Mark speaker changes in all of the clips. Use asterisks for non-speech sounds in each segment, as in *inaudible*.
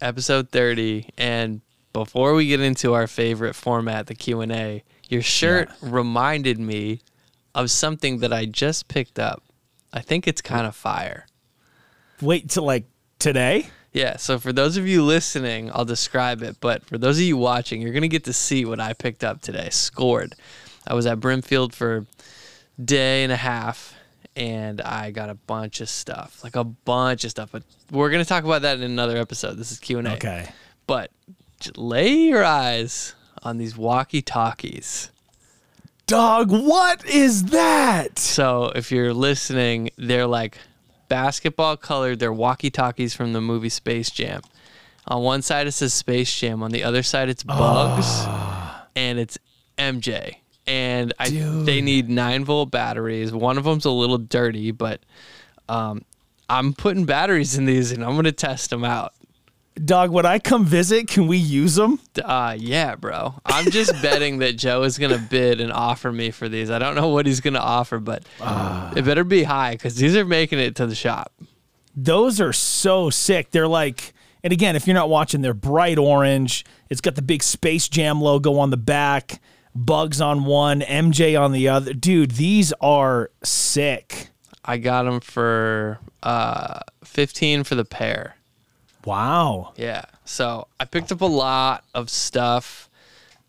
Speaker 1: episode 30 and before we get into our favorite format, the Q&A, your shirt reminded me of something that I just picked up. I think it's kind of fire.
Speaker 2: Wait till like today.
Speaker 1: Yeah, so for those of you listening, I'll describe it, but for those of you watching, you're going to get to see what I picked up today. Scored. I was at Brimfield for day and a half and I got a bunch of stuff, like a bunch of stuff, but we're to talk about that in another episode. This is Q&A.
Speaker 2: Okay.
Speaker 1: But lay your eyes on these walkie-talkies.
Speaker 2: Dog, what is that?
Speaker 1: So if you're listening, they're like basketball colored. They're walkie talkies from the movie Space Jam. On one side it says Space Jam. On the other side it's Bugs, ah. and it's MJ. And I
Speaker 2: Dude.
Speaker 1: they need nine volt batteries. One of them's a little dirty, but um, I'm putting batteries in these, and I'm gonna test them out.
Speaker 2: Dog, when I come visit, can we use them?
Speaker 1: Uh, yeah, bro. I'm just *laughs* betting that Joe is gonna bid and offer me for these. I don't know what he's gonna offer, but it better be high because these are making it to the shop.
Speaker 2: Those are so sick. They're like, and again, if you're not watching, they're bright orange. It's got the big Space Jam logo on the back, Bugs on one, MJ on the other. Dude, these are sick.
Speaker 1: I got them for uh 15 for the pair.
Speaker 2: Wow.
Speaker 1: Yeah. So I picked up a lot of stuff.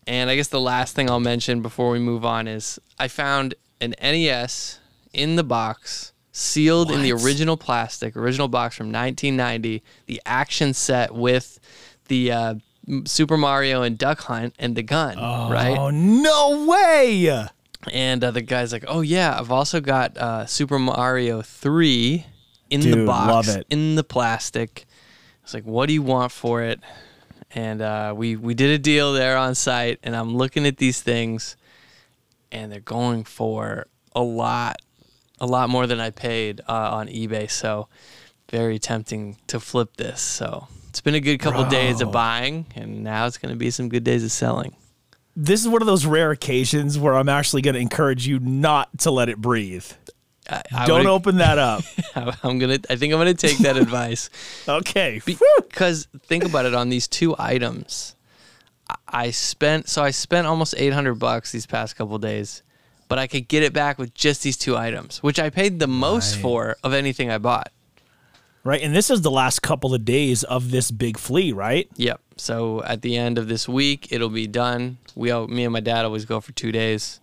Speaker 1: And I guess the last thing I'll mention before we move on is I found an NES in the box, sealed in the original plastic, original box from 1990, the action set with the uh, Super Mario and Duck Hunt and the gun, right?
Speaker 2: Oh, no way.
Speaker 1: And uh, the guy's like, "Oh yeah, I've also got uh, Super Mario three in the box,
Speaker 2: love it.
Speaker 1: in the plastic." It's like, "What do you want for it?" And uh, we we did a deal there on site, and I'm looking at these things, and they're going for a lot, a lot more than I paid uh, on eBay. So very tempting to flip this. So it's been a good couple days of buying, and now it's going to be some good days of selling.
Speaker 2: This is one of those rare occasions where I'm actually going to encourage you not to let it breathe.
Speaker 1: I, I
Speaker 2: Don't
Speaker 1: would-
Speaker 2: open that up. *laughs*
Speaker 1: I'm gonna. I think I'm gonna take that *laughs* advice
Speaker 2: Okay.
Speaker 1: because think about it. On these two items, I- I spent so I spent almost 800 bucks these past couple days, but I could get it back with just these two items, which I paid the most for of anything I bought.
Speaker 2: Right. And this is the last couple of days of this big flea, right?
Speaker 1: Yep. So at the end of this week, it'll be done. We, all, me and my dad always go for two days,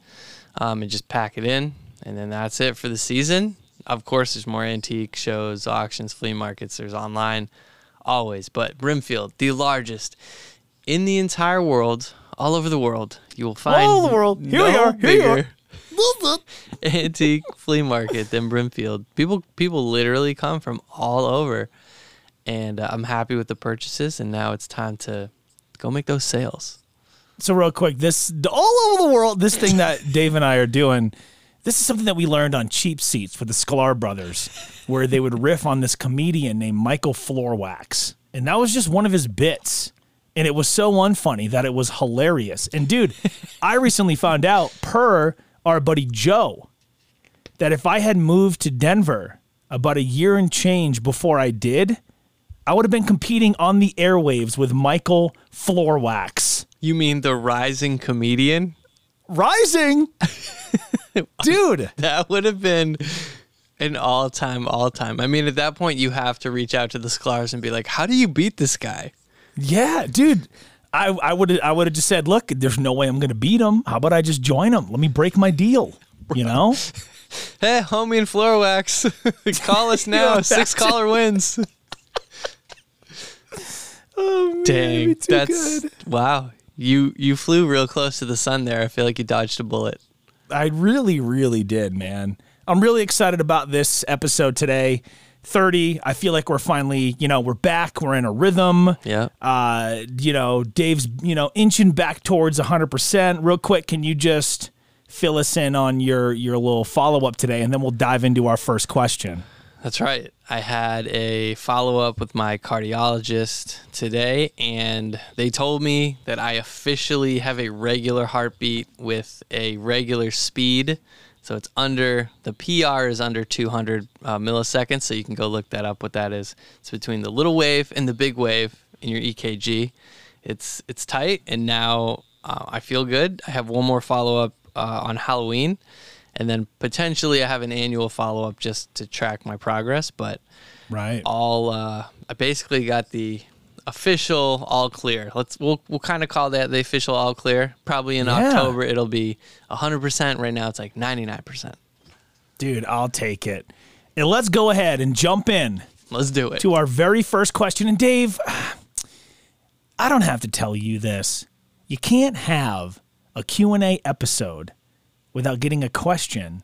Speaker 1: um, and just pack it in, and then that's it for the season. Of course, there's more antique shows, auctions, flea markets. There's online, always. But Brimfield, the largest in the entire world, all over the world, you will find
Speaker 2: All over the world. Here we are. Here you are.
Speaker 1: bigger *laughs* antique flea market than Brimfield. People, people literally come from all over, and uh, I'm happy with the purchases. And now it's time to go make those sales.
Speaker 2: So real quick, this all over the world, this thing that *laughs* Dave and I are doing, this is something that we learned on Cheap Seats with the Sklar brothers, where they would riff on this comedian named Michael Floorwax. And that was just one of his bits. And it was so unfunny that it was hilarious. And dude, I recently found out per our buddy Joe that if I had moved to Denver about a year and change before I did, I would have been competing on the airwaves with Michael Floorwax.
Speaker 1: You mean the rising comedian?
Speaker 2: Rising. *laughs* Dude.
Speaker 1: That would have been an all time, all time. I mean, at that point, you have to reach out to the Sklars and be like, how do you beat this guy?
Speaker 2: Yeah, dude. I I would I would have just said, look, there's no way I'm gonna beat him. How about I just join him? Let me break my deal. You know? *laughs*
Speaker 1: Hey, homie and floor wax, *laughs* call us *laughs* now.
Speaker 2: Yeah,
Speaker 1: Six caller wins.
Speaker 2: oh, man,
Speaker 1: Dang, that's
Speaker 2: good.
Speaker 1: wow. You you flew real close to the sun there. I feel like you dodged a bullet.
Speaker 2: I really, really did, man. I'm really excited about this episode today. 30. I feel like we're finally, you know, we're back. We're in a rhythm.
Speaker 1: Yeah.
Speaker 2: Uh, you know, Dave's, you know, inching back towards 100%. Real quick, can you just fill us in on your your little follow-up today and then we'll dive into our first question.
Speaker 1: That's right. I had a follow up with my cardiologist today, and they told me that I officially have a regular heartbeat with a regular speed. So it's under, the PR is under 200 uh, milliseconds. So you can go look that up, what that is. It's between the little wave and the big wave. in your EKG. It's it's tight, and now uh, I feel good. I have one more follow up uh, on Halloween, and then potentially I have an annual follow up just to track my progress. But
Speaker 2: Right.
Speaker 1: all uh, I basically got the official all clear. Let's we'll we'll kind of call that the official all clear. Probably in
Speaker 2: Yeah.
Speaker 1: October it'll be 100%. Right now it's like 99%.
Speaker 2: Dude, I'll take it. And let's go ahead and jump in
Speaker 1: Let's do it.
Speaker 2: to our very first question. And Dave, I don't have to tell you this. You can't have a Q&A episode without getting a question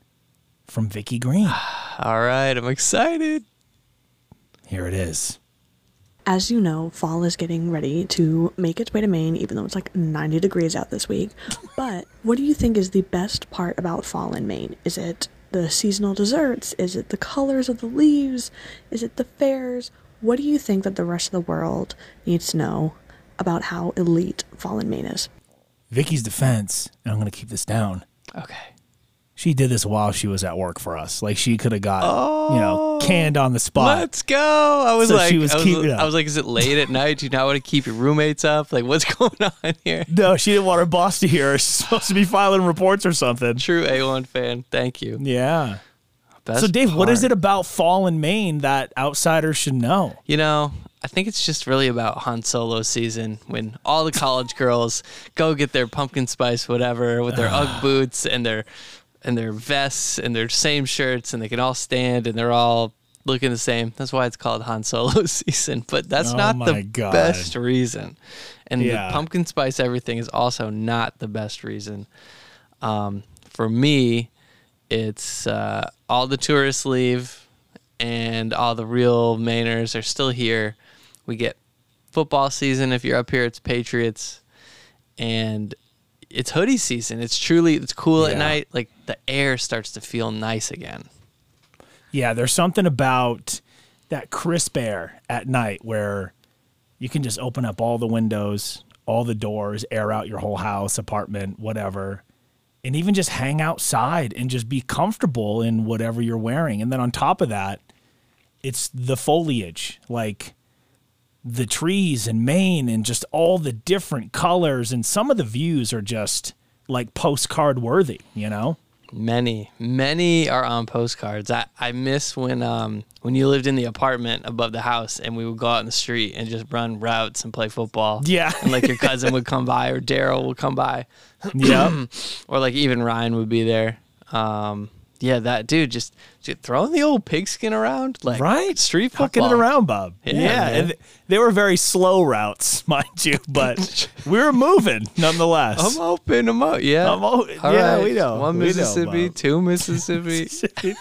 Speaker 2: from Vicky Green. *sighs*
Speaker 1: All right, I'm excited.
Speaker 2: Here it is.
Speaker 3: As you know, fall is getting ready to make its way to Maine, even though it's like 90 degrees out this week. But what do you think is the best part about fall in Maine? Is it the seasonal desserts? Is it the colors of the leaves? Is it the fairs? What do you think that the rest of the world needs to know about how elite fall in Maine is?
Speaker 2: Vicky's defense, and I'm going to keep this down.
Speaker 1: Okay.
Speaker 2: She did this while she was at work for us. Like she could have got, you know, oh, canned on the spot.
Speaker 1: Let's go. I was
Speaker 2: So
Speaker 1: like,
Speaker 2: she was
Speaker 1: I, was. I was like, is it late at night? Do you not want to keep your roommates up? Like, what's *laughs* going on here?
Speaker 2: No, she didn't want her boss to hear. her. She's supposed to be filing reports or something.
Speaker 1: True A1 fan. Thank you.
Speaker 2: Yeah.
Speaker 1: Best
Speaker 2: so, Dave, what is it about fall in Maine that outsiders should know?
Speaker 1: You know, I think it's just really about Han Solo season when all the college girls go get their pumpkin spice whatever with their *sighs* UGG boots and their and their vests and their same shirts and they can all stand and they're all looking the same. That's why it's called Han Solo *laughs* season. But that's
Speaker 2: Oh
Speaker 1: not the
Speaker 2: God.
Speaker 1: best reason. And
Speaker 2: Yeah.
Speaker 1: the pumpkin spice everything is also not the best reason. Um, for me, it's uh, all the tourists leave and all the real Mainers are still here. We get football season. If you're up here, it's Patriots, and it's hoodie season. It's truly it's cool
Speaker 2: Yeah.
Speaker 1: at night. Like the air starts to feel nice again.
Speaker 2: Yeah, there's something about that crisp air at night where you can just open up all the windows, all the doors, air out your whole house, apartment, whatever, and even just hang outside and just be comfortable in whatever you're wearing. And then on top of that, it's the foliage, like the trees in Maine and just all the different colors. And some of the views are just like postcard worthy, you know?
Speaker 1: Many, many are on postcards. I, I miss when um when you lived in the apartment above the house and we would go out in the street and just run routes and play football.
Speaker 2: Yeah.
Speaker 1: And like your cousin would come by or Daryl would come by.
Speaker 2: Yeah. *clears throat*
Speaker 1: or like even Ryan would be there. Um, yeah, that dude just, just throwing the old pigskin around, like
Speaker 2: right?
Speaker 1: street
Speaker 2: fucking it around, Bob.
Speaker 1: Yeah,
Speaker 2: Yeah,
Speaker 1: man.
Speaker 2: and they were very slow routes, *laughs* mind you, but *laughs* we were moving nonetheless.
Speaker 1: I'm open. I'm out. Yeah,
Speaker 2: I'm o-
Speaker 1: All
Speaker 2: yeah,
Speaker 1: right.
Speaker 2: we know.
Speaker 1: One
Speaker 2: We know,
Speaker 1: Mississippi, two Mississippi. *laughs*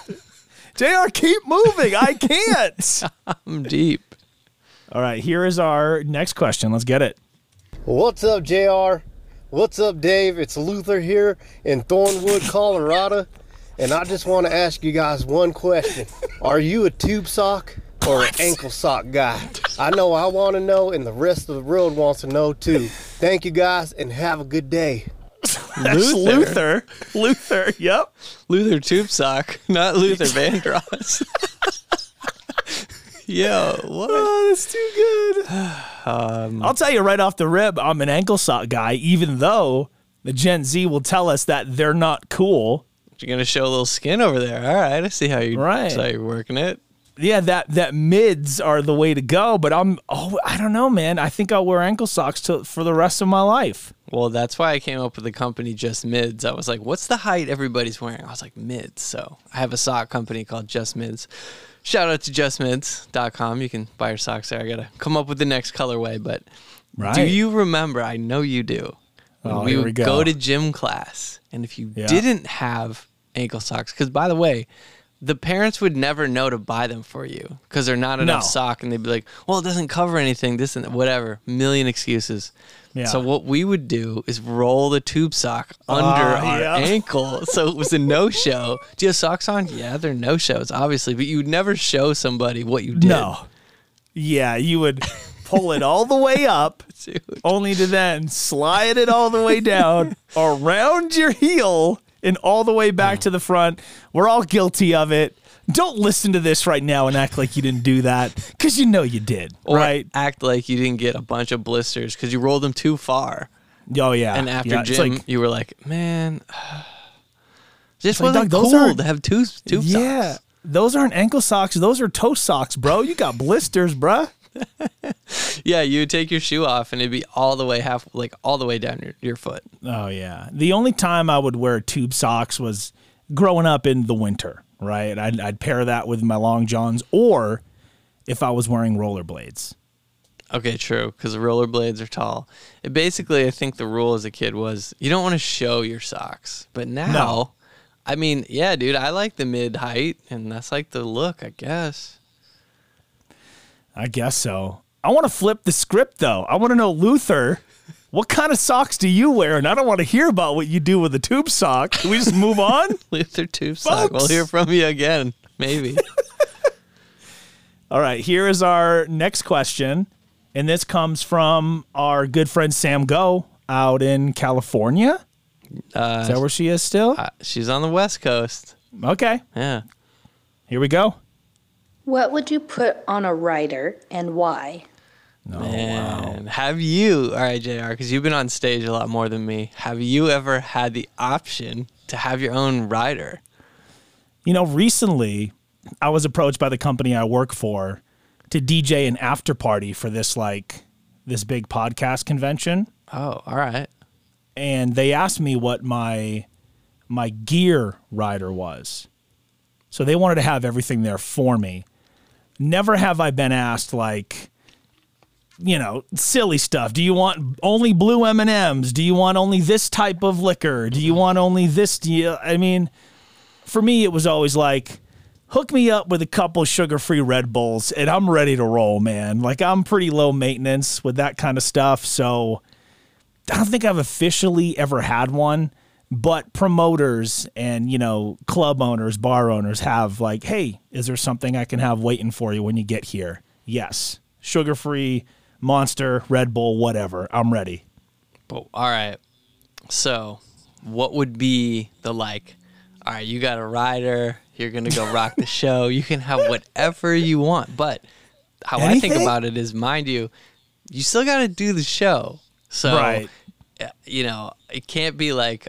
Speaker 2: Jr. Keep moving. I can't.
Speaker 1: I'm deep.
Speaker 2: All right, here is our next question. Let's get it.
Speaker 4: What's up, JR? What's up, Dave? It's Luther here in Thornton, Colorado. And I just want to ask you guys one question. *laughs* Are you a tube sock or an ankle sock guy? I know I want to know, and the rest of the world wants to know too. Thank you guys, and have a good day. *laughs*
Speaker 2: That's
Speaker 1: Luther.
Speaker 2: Luther. Luther. Yep.
Speaker 1: Luther Tube Sock, not Luther *laughs* Vandross. Yo, what?
Speaker 2: Oh, that's too good. *sighs*
Speaker 1: Um,
Speaker 2: I'll tell you right off the rib, I'm an ankle sock guy, even though the Gen Z will tell us that they're not cool.
Speaker 1: You're gonna show a little skin over there. All right, I see how you
Speaker 2: Right.
Speaker 1: see how you're working it.
Speaker 2: yeah, that that mids are the way to go. But I'm oh I don't know, man. I think I'll wear ankle socks to, for the rest of my life.
Speaker 1: Well, that's why I came up with the company Just Mids. I was like, what's the height everybody's wearing? I was like, mids. So I have a sock company called Just Mids. Shout out to justmids.com. You can buy your socks there. I got to come up with the next colorway. But do you remember? I know you do.
Speaker 2: Oh,
Speaker 1: we
Speaker 2: here
Speaker 1: would
Speaker 2: we go.
Speaker 1: go to gym class, and if you
Speaker 2: Yeah.
Speaker 1: didn't have ankle socks, because by the way, the parents would never know to buy them for you because they're not enough
Speaker 2: No.
Speaker 1: sock, and they'd be like, "Well, it doesn't cover anything. This and that, whatever, million excuses."
Speaker 2: Yeah.
Speaker 1: So what we would do is roll the tube sock under
Speaker 2: Ah, *laughs*
Speaker 1: our
Speaker 2: yeah.
Speaker 1: ankle, so it was a no-show. Do you have socks on? Yeah, they're no-shows, obviously, but you would never show somebody what you did.
Speaker 2: No. Yeah, you would pull it all the way up, *laughs*
Speaker 1: Dude.
Speaker 2: only to then slide it all the way down *laughs* around your heel and all the way back to the front. We're all guilty of it. don't listen to this right now and act like you didn't do that because you know you did,
Speaker 1: Or
Speaker 2: right?
Speaker 1: act like you didn't get a bunch of blisters because you rolled them too far.
Speaker 2: Oh yeah.
Speaker 1: And after
Speaker 2: yeah,
Speaker 1: gym,
Speaker 2: like-
Speaker 1: you were like, man, *sighs* just
Speaker 2: like,
Speaker 1: wasn't
Speaker 2: Doug, those
Speaker 1: cool to have two tube
Speaker 2: yeah,
Speaker 1: socks.
Speaker 2: those aren't ankle socks. Those are toe socks, bro. You got *laughs* blisters, bruh. *laughs*
Speaker 1: Yeah, you would take your shoe off and it'd be all the way half, like all the way down your, your foot.
Speaker 2: Oh yeah. The only time I would wear tube socks was growing up in the winter, right? I'd, I'd pair that with my long johns, or if I was wearing rollerblades.
Speaker 1: Okay, true, because rollerblades are tall. It basically, I think the rule as a kid was you don't want to show your socks. But now,
Speaker 2: No.
Speaker 1: I mean, yeah, dude, I like the mid height, and that's like the look, I guess.
Speaker 2: I guess so. I want to flip the script though. I want to know, Luther, what kind of socks do you wear? And I don't want to hear about what you do with a tube sock. Can we just move on? *laughs*
Speaker 1: Luther tube sock. We'll hear from you again, maybe. *laughs*
Speaker 2: All right, here is our next question. And this comes from our good friend Sam Go out in California.
Speaker 1: Uh,
Speaker 2: Is that where she is still?
Speaker 1: uh, she's on the West Coast.
Speaker 2: Okay,
Speaker 1: Yeah.
Speaker 2: here we go.
Speaker 5: What would you put on a rider and why?
Speaker 1: Man, have you, all right, JR, because you've been on stage a lot more than me, have you ever had the option to have your own rider?
Speaker 2: You know, recently I was approached by the company I work for to DJ an after party for this like this big podcast convention.
Speaker 1: Oh, all right.
Speaker 2: and they asked me what my my gear rider was. So they wanted to have everything there for me. Never have I been asked like you know, silly stuff. Do you want only blue M&Ms? Do you want only this type of liquor? Do you want only this do you, I mean, for me it was always like hook me up with a couple sugar-free Red Bulls and I'm ready to roll, man. Like I'm pretty low maintenance with that kind of stuff, so I don't think I've officially ever had one, but promoters and, you know, club owners, bar owners have like, hey, is there something I can have waiting for you when you get here? Yes. Sugar free, monster, Red Bull, whatever. I'm ready.
Speaker 1: But all right. So, what would be the like? All right, you got a rider. You're gonna go rock the *laughs* show. You can have whatever you want. But how I think about it is, mind you, you still got to do the show. So,
Speaker 2: Right.
Speaker 1: uh, you know, it can't be like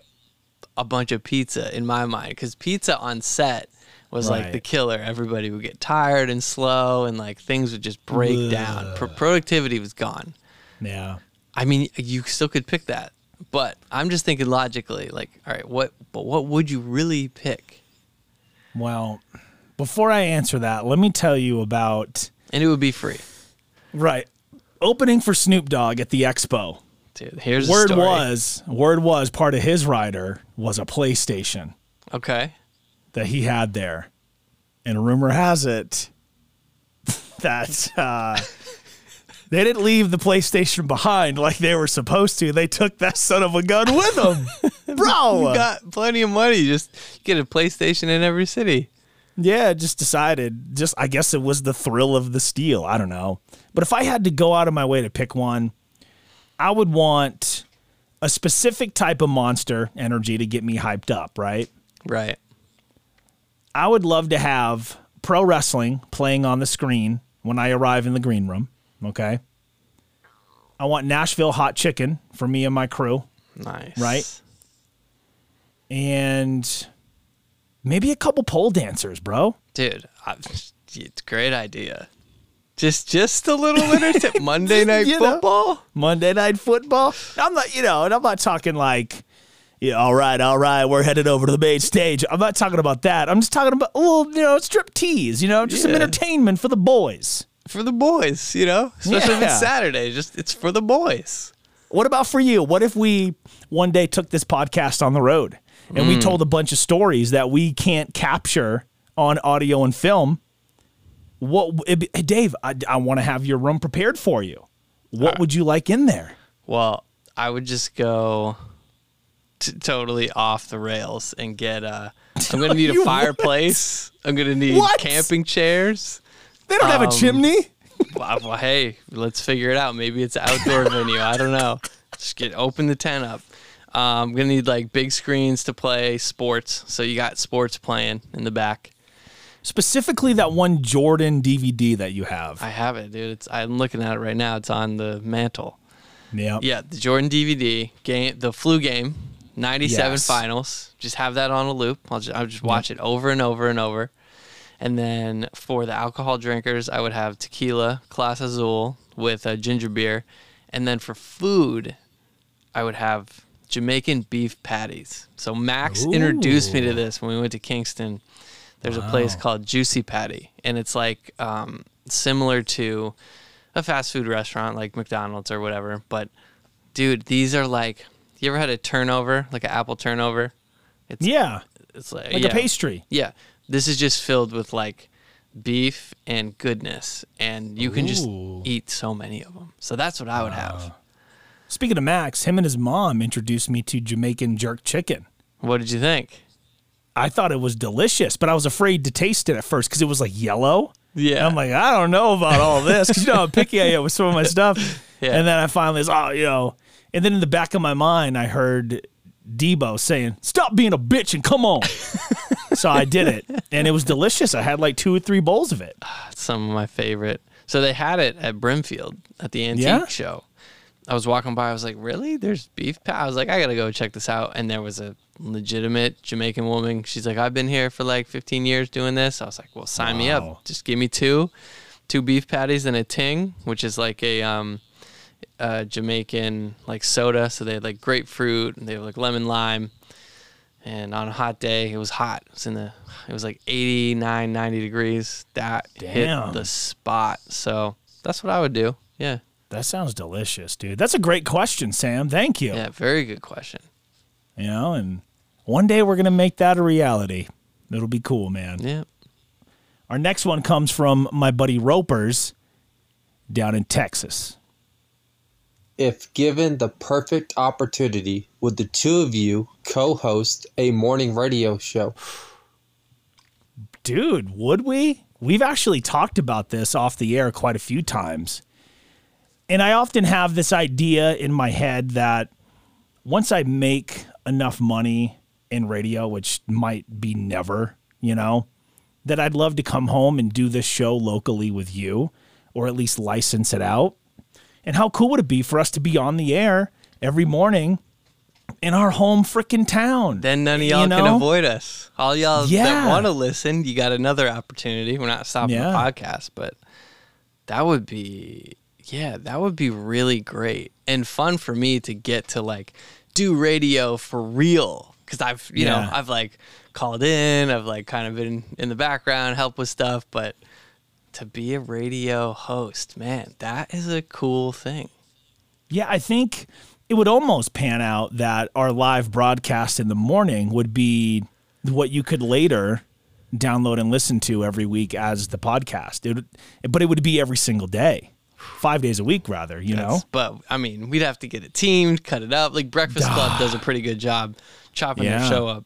Speaker 1: a bunch of pizza in my mind because pizza on set was like the killer. Everybody would get tired and slow, and like things would just break down. Pro- productivity was gone.
Speaker 2: Yeah.
Speaker 1: I mean, you still could pick that, but I'm just thinking logically. Like, all right, what? But what would you really pick?
Speaker 2: Well, before I answer that, let me tell you about
Speaker 1: And it would be free,
Speaker 2: right opening for Snoop Dogg at the Expo.
Speaker 1: Dude. Here's
Speaker 2: Word
Speaker 1: story.
Speaker 2: was, word was, part of his rider was a PlayStation.
Speaker 1: okay.
Speaker 2: that he had there. And rumor has it *laughs* that uh, *laughs* they didn't leave the PlayStation behind like they were supposed to. They took that son of a gun with *laughs* them. Bro.
Speaker 1: You got plenty of money. Just get a PlayStation in every city.
Speaker 2: yeah, just decided, just I guess it was the thrill of the steal. I don't know. But if I had to go out of my way to pick one, I would want a specific type of monster energy to get me hyped up, right?
Speaker 1: Right.
Speaker 2: I would love to have pro wrestling playing on the screen when I arrive in the green room. Okay. I want Nashville hot chicken for me and my crew.
Speaker 1: Nice.
Speaker 2: Right. And maybe a couple pole dancers, bro.
Speaker 1: dude. I, it's a great idea. Just, just a little entertainment. *laughs* Monday night
Speaker 2: You know.
Speaker 1: football.
Speaker 2: Monday night football. I'm not, you know, and I'm not talking like, yeah, all right, all right, we're headed over to the main stage. I'm not talking about that. I'm just talking about a little, you know, strip tease, you know, just some entertainment for the boys.
Speaker 1: for the boys, you know, especially if it's Saturday. Just it's for the boys.
Speaker 2: What about for you? What if we one day took this podcast on the road and we mm. told a bunch of stories that we can't capture on audio and film? What, it'd hey, Dave? I, I want to have your room prepared for you. What would you like in there?
Speaker 1: Well, I would just go t- totally off the rails and get uh I'm gonna *laughs* need a fireplace. I'm gonna need
Speaker 2: What?
Speaker 1: camping chairs.
Speaker 2: They don't have a
Speaker 1: Um,
Speaker 2: chimney. *laughs*
Speaker 1: Well, well, hey, let's figure it out. Maybe it's an outdoor *laughs* venue. I don't know. Just get open the tent up. Um, I'm gonna need like big screens to play sports. So you got sports playing in the back.
Speaker 2: Specifically, that one Jordan DVD that you have.
Speaker 1: I have it, dude. It's I'm looking at it right now. It's on the mantle.
Speaker 2: yeah.
Speaker 1: Yeah, the Jordan DVD game, the flu game, '97
Speaker 2: Yes.
Speaker 1: finals. Just have that on a loop. I'll just I'll just watch it over and over and over. And then for the alcohol drinkers, I would have tequila, Clase Azul with a ginger beer, and then for food, I would have Jamaican beef patties. So Max introduced me to this when we went to Kingston. There's a place called Juici Patty, and it's like um, similar to a fast food restaurant like McDonald's or whatever. But dude, these are like you ever had a turnover, like an apple turnover? It's
Speaker 2: Yeah.
Speaker 1: it's like,
Speaker 2: Like
Speaker 1: yeah.
Speaker 2: a pastry.
Speaker 1: Yeah. This is just filled with like beef and goodness, and you can just eat so many of them. So that's what I would have.
Speaker 2: Speaking of Max, him and his mom introduced me to Jamaican jerk chicken.
Speaker 1: What did you think?
Speaker 2: I thought it was delicious, but I was afraid to taste it at first because it was like yellow.
Speaker 1: Yeah.
Speaker 2: And I'm like, I don't know about all this because you know how picky I am with some of my stuff. *laughs*
Speaker 1: Yeah.
Speaker 2: And then I finally was, oh, you know, and then in the back of my mind, I heard Debo saying, "Stop being a bitch and come on." *laughs* so I did it, and it was delicious. I had like two or three bowls of it.
Speaker 1: Ah, some of my favorite. So they had it at Brimfield at the antique
Speaker 2: Yeah?
Speaker 1: show. I was walking by. I was like, "Really? There's beef pat?" I was like, "I gotta go check this out." And there was a legitimate Jamaican woman. She's like, "I've been here for like 15 years doing this." I was like, "Well, sign me up. Just give me two, two beef patties and a ting, which is like a um, uh, Jamaican like soda. So they had like grapefruit and they have like lemon lime. And on a hot day, it was hot. It was in the, it was like 89, 90 degrees. That
Speaker 2: Damn.
Speaker 1: hit the spot. So that's what I would do. Yeah.
Speaker 2: That sounds delicious, dude. That's a great question, Sam. Thank you.
Speaker 1: Yeah. Very good question.
Speaker 2: You know, and one day we're gonna make that a reality. It'll be cool, man.
Speaker 1: Yeah.
Speaker 2: Our next one comes from my buddy Ropers down in Texas.
Speaker 6: If given the perfect opportunity, would the two of you co host a morning radio show?
Speaker 2: Dude, would we? We've actually talked about this off the air quite a few times. And I often have this idea in my head that once I make enough money in radio, which might be never, you know, that I'd love to come home and do this show locally with you or at least license it out. And how cool would it be for us to be on the air every morning in our home freaking town?
Speaker 1: Then none of
Speaker 2: You
Speaker 1: y'all can avoid us. All y'all
Speaker 2: Yeah.
Speaker 1: that want to listen, you got another opportunity. We're not stopping
Speaker 2: Yeah.
Speaker 1: the podcast, but that would be, yeah, that would be really great and fun for me to get to like do radio for real. Cause I've, you know, I've like called in, I've like kind of been in the background, help with stuff, but to be a radio host, man, that is a cool thing.
Speaker 2: Yeah, I think it would almost pan out that our live broadcast in the morning would be what you could later download and listen to every week as the podcast. It would, but it would be every single day, five days a week, rather. You know,
Speaker 1: But I mean, we'd have to get it teamed, cut it up. Like Breakfast Club does a pretty good job chopping
Speaker 2: Yeah.
Speaker 1: their show up.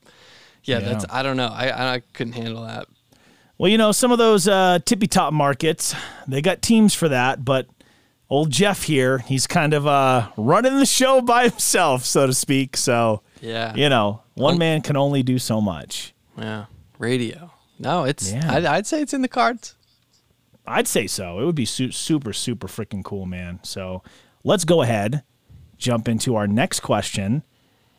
Speaker 1: Yeah,
Speaker 2: Yeah.
Speaker 1: that's I don't know. I I couldn't handle that.
Speaker 2: well, you know, some of those uh, tippy top markets they got teams for that, but. Old Jeff here, he's kind of uh, running the show *laughs* by himself, so to speak. So,
Speaker 1: Yeah.
Speaker 2: you know, one
Speaker 1: Um,
Speaker 2: man can only do so much.
Speaker 1: Yeah. Radio. No, it's
Speaker 2: Yeah.
Speaker 1: I'd, I'd say it's in the cards.
Speaker 2: I'd say so. It would be su- super, super freaking cool, man. So let's go ahead, jump into our next question.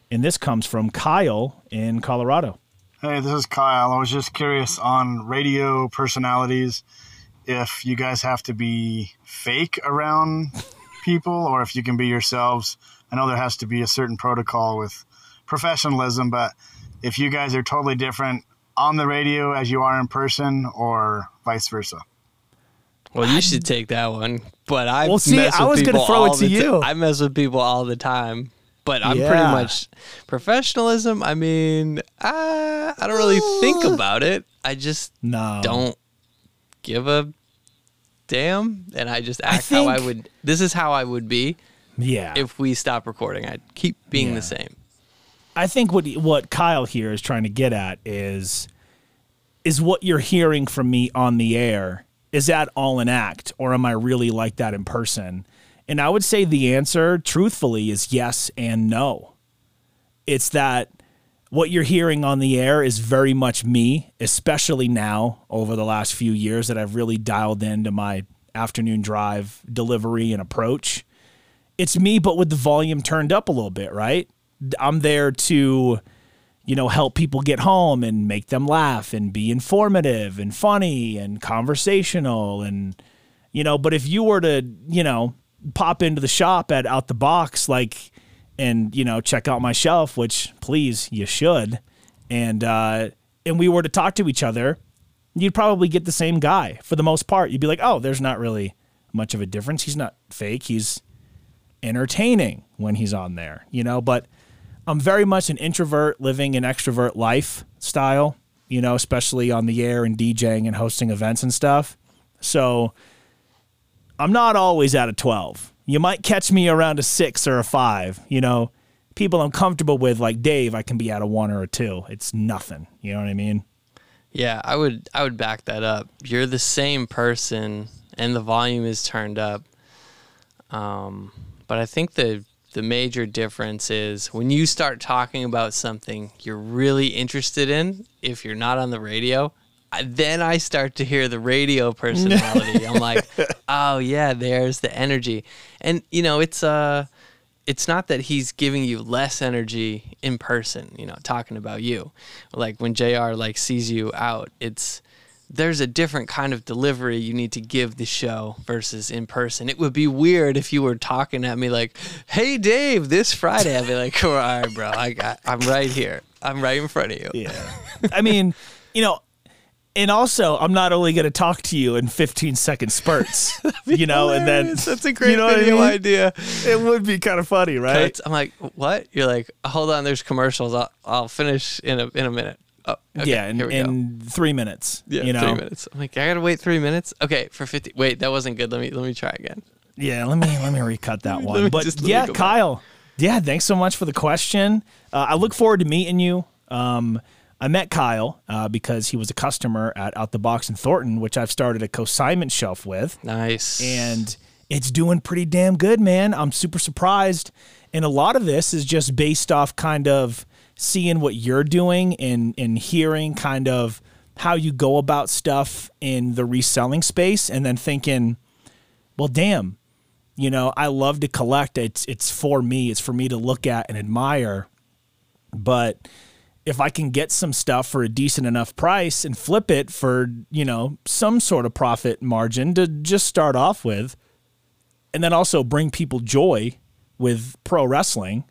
Speaker 2: And this comes from Kyle in Colorado.
Speaker 7: Hey, this is Kyle. I was just curious on radio personalities if you guys have to be fake around *laughs* people or if you can be yourselves. I know there has to be a certain protocol with professionalism, but if you guys are totally different on the radio as you are in person or vice versa.
Speaker 1: Well, you should take that one. But I
Speaker 2: Well, see,
Speaker 1: mess
Speaker 2: I was gonna throw it to you.
Speaker 1: I mess with people all the time. But I'm pretty much professionalism. I mean, uh, I don't really think about it. I just
Speaker 2: No.
Speaker 1: don't give a damn, and I just act how I would. This is how I would be
Speaker 2: Yeah.
Speaker 1: if we stop recording. I'd keep being
Speaker 2: Yeah.
Speaker 1: the same.
Speaker 2: I think what what Kyle here is trying to get at is is what you're hearing from me on the air is that all an act or am I really like that in person? And I would say the answer truthfully is yes and no. It's that what you're hearing on the air is very much me, especially now over the last few years that I've really dialed into my afternoon drive delivery and approach. It's me, but with the volume turned up a little bit, right? I'm there to, you know, help people get home and make them laugh and be informative and funny and conversational and, you know, but if you were to, you know, pop into the shop at out the box, like, and you know check out my shelf which please you should and uh and we were to talk to each other you'd probably get the same guy for the most part. You'd be like oh there's not really much of a difference. He's not fake. He's entertaining when he's on there you know but i'm very much an introvert living an extrovert lifestyle you know especially on the air and djing and hosting events and stuff so i'm not always at a 12 you might catch me around a six or a five. You know, people I'm comfortable with, like Dave, I can be at a one or a two. It's nothing. You know what I mean?
Speaker 1: Yeah, I would I would back that up. You're the same person, and the volume is turned up. Um, but I think the the major difference is when you start talking about something you're really interested in. If you're not on the radio, then I start to hear the radio *laughs* personality. I'm like, oh yeah, there's the energy, and you know, it's uh, it's not that he's giving you less energy in person. You know, talking about you, like when Jr. like sees you out, it's there's a different kind of delivery you need to give the show versus in person. It would be weird if you were talking at me like, "Hey, Dave, this Friday." I'd be like, "All right, bro, I got, I'm right here. I'm right in front of you."
Speaker 2: Yeah, *laughs* I mean, you know and also I'm not only going to talk to you in 15 second spurts, *laughs* you know,
Speaker 1: hilarious.
Speaker 2: and then
Speaker 1: that's a great
Speaker 2: you know
Speaker 1: video
Speaker 2: I mean?
Speaker 1: idea.
Speaker 2: It would be kind of funny, right?
Speaker 1: Cuts. I'm like, what? You're like, hold on, there's commercials. I'll, I'll finish in a in a minute. Oh, okay,
Speaker 2: yeah, in, in three minutes.
Speaker 1: Yeah,
Speaker 2: you know?
Speaker 1: three minutes. I'm like, I gotta wait three minutes. Okay, for 50. Wait, that wasn't good. Let me let me try again.
Speaker 2: Yeah, let me let me recut that *laughs* one. But yeah,
Speaker 1: back.
Speaker 2: Kyle. Yeah, thanks so much for the question. Uh, I look forward to meeting you. Um, I met Kyle uh, because he was a customer at Out the Box in Thornton, which I've started a consignment shelf with.
Speaker 1: Nice.
Speaker 2: and it's doing pretty damn good, man. I'm super surprised. And a lot of this is just based off kind of seeing what you're doing and and hearing kind of how you go about stuff in the reselling space and then thinking, well, damn, you know, I love to collect. It's it's for me. It's for me to look at and admire. But if I can get some stuff for a decent enough price and flip it for, you know, some sort of profit margin to just start off with, and then also bring people joy with pro wrestling,